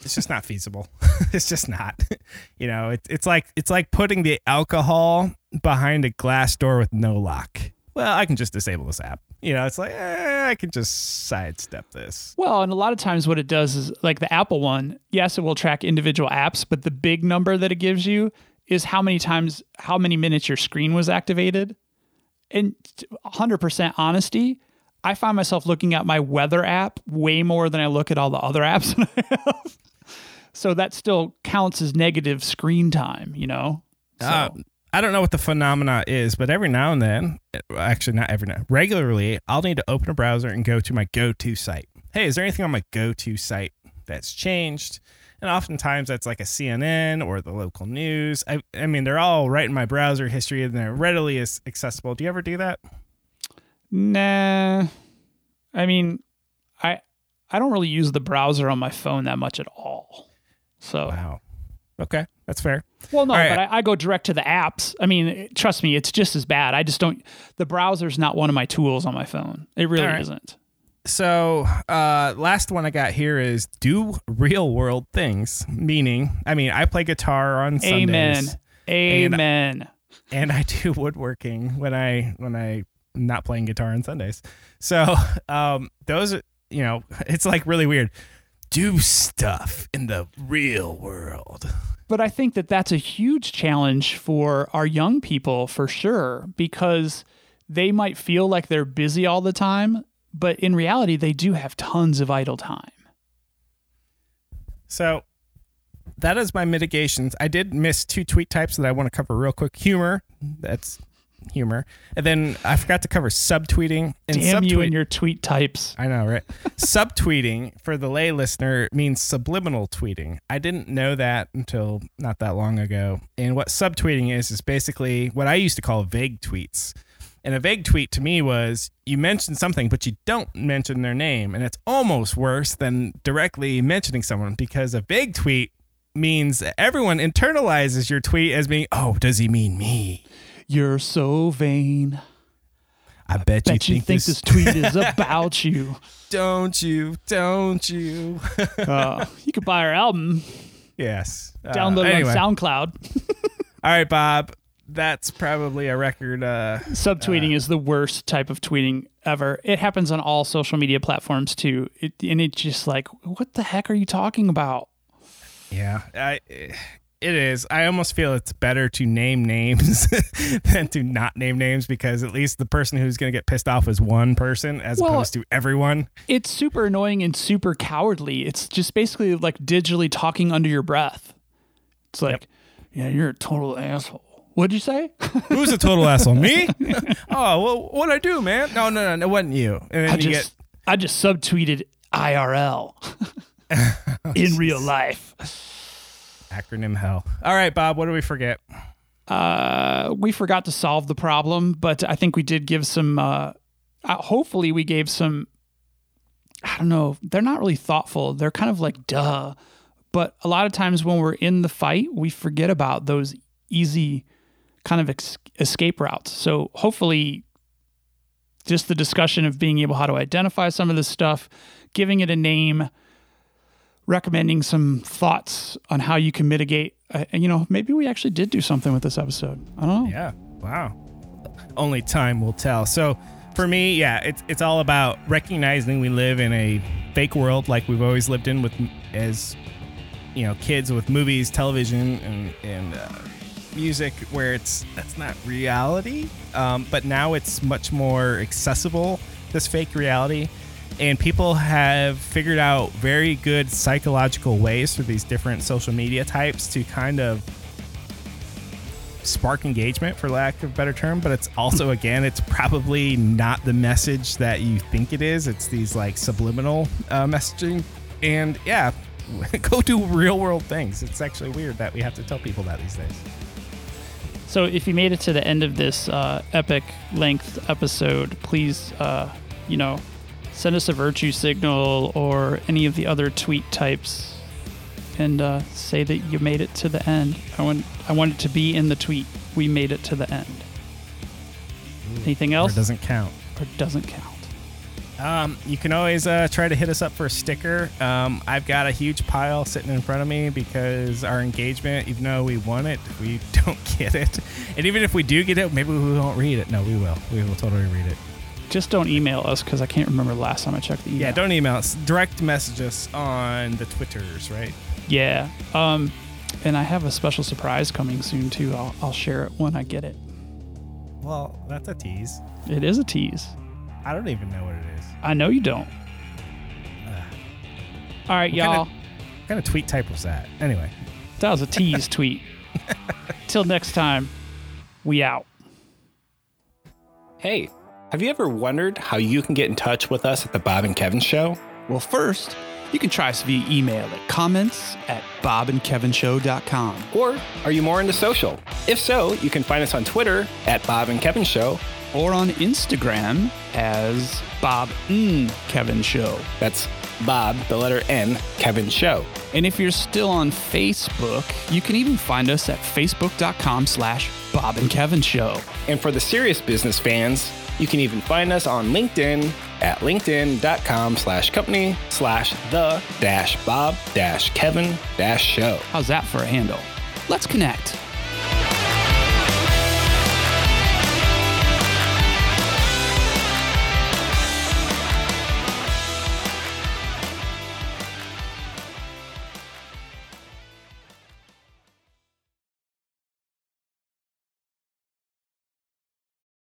it's just not feasible. it's just not. you know, it, it's like it's like putting the alcohol behind a glass door with no lock. Well, I can just disable this app. You know, it's like eh, I can just sidestep this. Well, and a lot of times what it does is like the Apple one, yes, it will track individual apps, but the big number that it gives you is how many times, how many minutes your screen was activated. And 100% honesty, I find myself looking at my weather app way more than I look at all the other apps that I have. So that still counts as negative screen time, you know? So, Uh, I don't know what the phenomena is, but every now and then, actually not every now, regularly, I'll need to open a browser and go to my go-to site. Hey, is there anything on my go-to site that's changed? And oftentimes that's like a CNN or the local news. I, I mean, they're all right in my browser history and they're readily accessible. Do you ever do that? Nah. I mean, I I don't really use the browser on my phone that much at all. So Wow. Okay, that's fair. Well, no, right. but I, I go direct to the apps. I mean, trust me, it's just as bad. I just don't. The browser's not one of my tools on my phone. It really All right. isn't. So, uh, last one I got here is do real world things. Meaning, I mean, I play guitar on Amen. Sundays. Amen. and I do woodworking when I when I not playing guitar on Sundays. So um, those are you know it's like really weird. Do stuff in the real world. But I think that that's a huge challenge for our young people for sure because they might feel like they're busy all the time, but in reality, they do have tons of idle time. So that is my mitigations. I did miss two tweet types that I want to cover real quick. Humor, that's humor, and then I forgot to cover subtweeting. And Damn you and your tweet types. I know, right? Subtweeting for the lay listener means subliminal tweeting. I didn't know that until not that long ago. And what subtweeting is is basically what I used to call vague tweets. And a vague tweet to me was you mention something, but you don't mention their name. And it's almost worse than directly mentioning someone because a vague tweet means everyone internalizes your tweet as being, oh, does he mean me? You're so vain. I bet, Bet you think this tweet is about you. don't you, don't you? Uh, you could buy our album, yes. Uh, download anyway. it on SoundCloud. All right, Bob. That's probably a record. Uh, Subtweeting is the worst type of tweeting ever. It happens on all social media platforms too. It, and it's just like, what the heck are you talking about? yeah, I, it is. I almost feel it's better to name names than to not name names because at least the person who's going to get pissed off is one person as Well- opposed to everyone. It's super annoying and super cowardly. It's just basically like digitally talking under your breath. It's like, yeah, you're a total asshole. What'd you say? Who's a total asshole? Me? oh, well, what'd I do, man? No, no, no, it wasn't you. And I you just I just subtweeted IRL in real life. acronym hell. All right, Bob. What do we forget? Uh, we forgot to solve the problem, but I think we did give some. Uh, uh, hopefully, we gave some. I don't know. They're not really thoughtful. They're kind of like duh. But a lot of times when we're in the fight, we forget about those easy kind of ex- escape routes. So hopefully, just the discussion of being able how to identify some of this stuff, giving it a name, recommending some thoughts on how you can mitigate. Uh, and, you know, maybe we actually did do something with this episode. I don't know. Yeah. Wow. Only time will tell. So for me, yeah, it's it's all about recognizing we live in a fake world like we've always lived in with as you know kids with movies, television, and and uh, music, where it's that's not reality. Um, but now it's much more accessible. This fake reality. And people have figured out very good psychological ways through these different social media types to kind of spark engagement for lack of a better term but it's also again it's probably not the message that you think it is it's these like subliminal uh, messaging and yeah go do real world things it's actually weird that we have to tell people that these days So if you made it to the end of this uh, epic length episode, please, uh, you know, send us a virtue signal or any of the other tweet types, and uh, say that you made it to the end. I want I want it to be in the tweet. We made it to the end. Anything else? it doesn't count Or doesn't count. Um, you can always uh, try to hit us up for a sticker. Um, I've got a huge pile sitting in front of me because our engagement, even though we want it, we don't get it. And even if we do get it, maybe we won't read it. No, we will. We will totally read it. Just don't email us because I can't remember the last time I checked the email. Yeah, don't email us. Direct message us on the Twitters, right? Yeah. Um, and I have a special surprise coming soon too. I'll, I'll share it when I get it. Well, that's a tease. It is a tease. I don't even know what it is. I know you don't. All right, What y'all. kind What kind of tweet type was that? Anyway. That was a tease tweet. Till next time, we out. Hey, have you ever wondered how you can get in touch with us at the Bob and Kevin Show? Well, first, you can try us via email at comments at bobandkevinshow.com. Or are you more into social? If so, you can find us on Twitter at Bob and Kevin Show. Or on Instagram as Bob N. Kevin Show. That's Bob, the letter N, Kevin Show. And if you're still on Facebook, you can even find us at facebook.com slash Bob and Kevin Show. And for the serious business fans, you can even find us on LinkedIn at linkedin.com slash company slash the dash Bob dash Kevin dash show. How's that for a handle? Let's connect.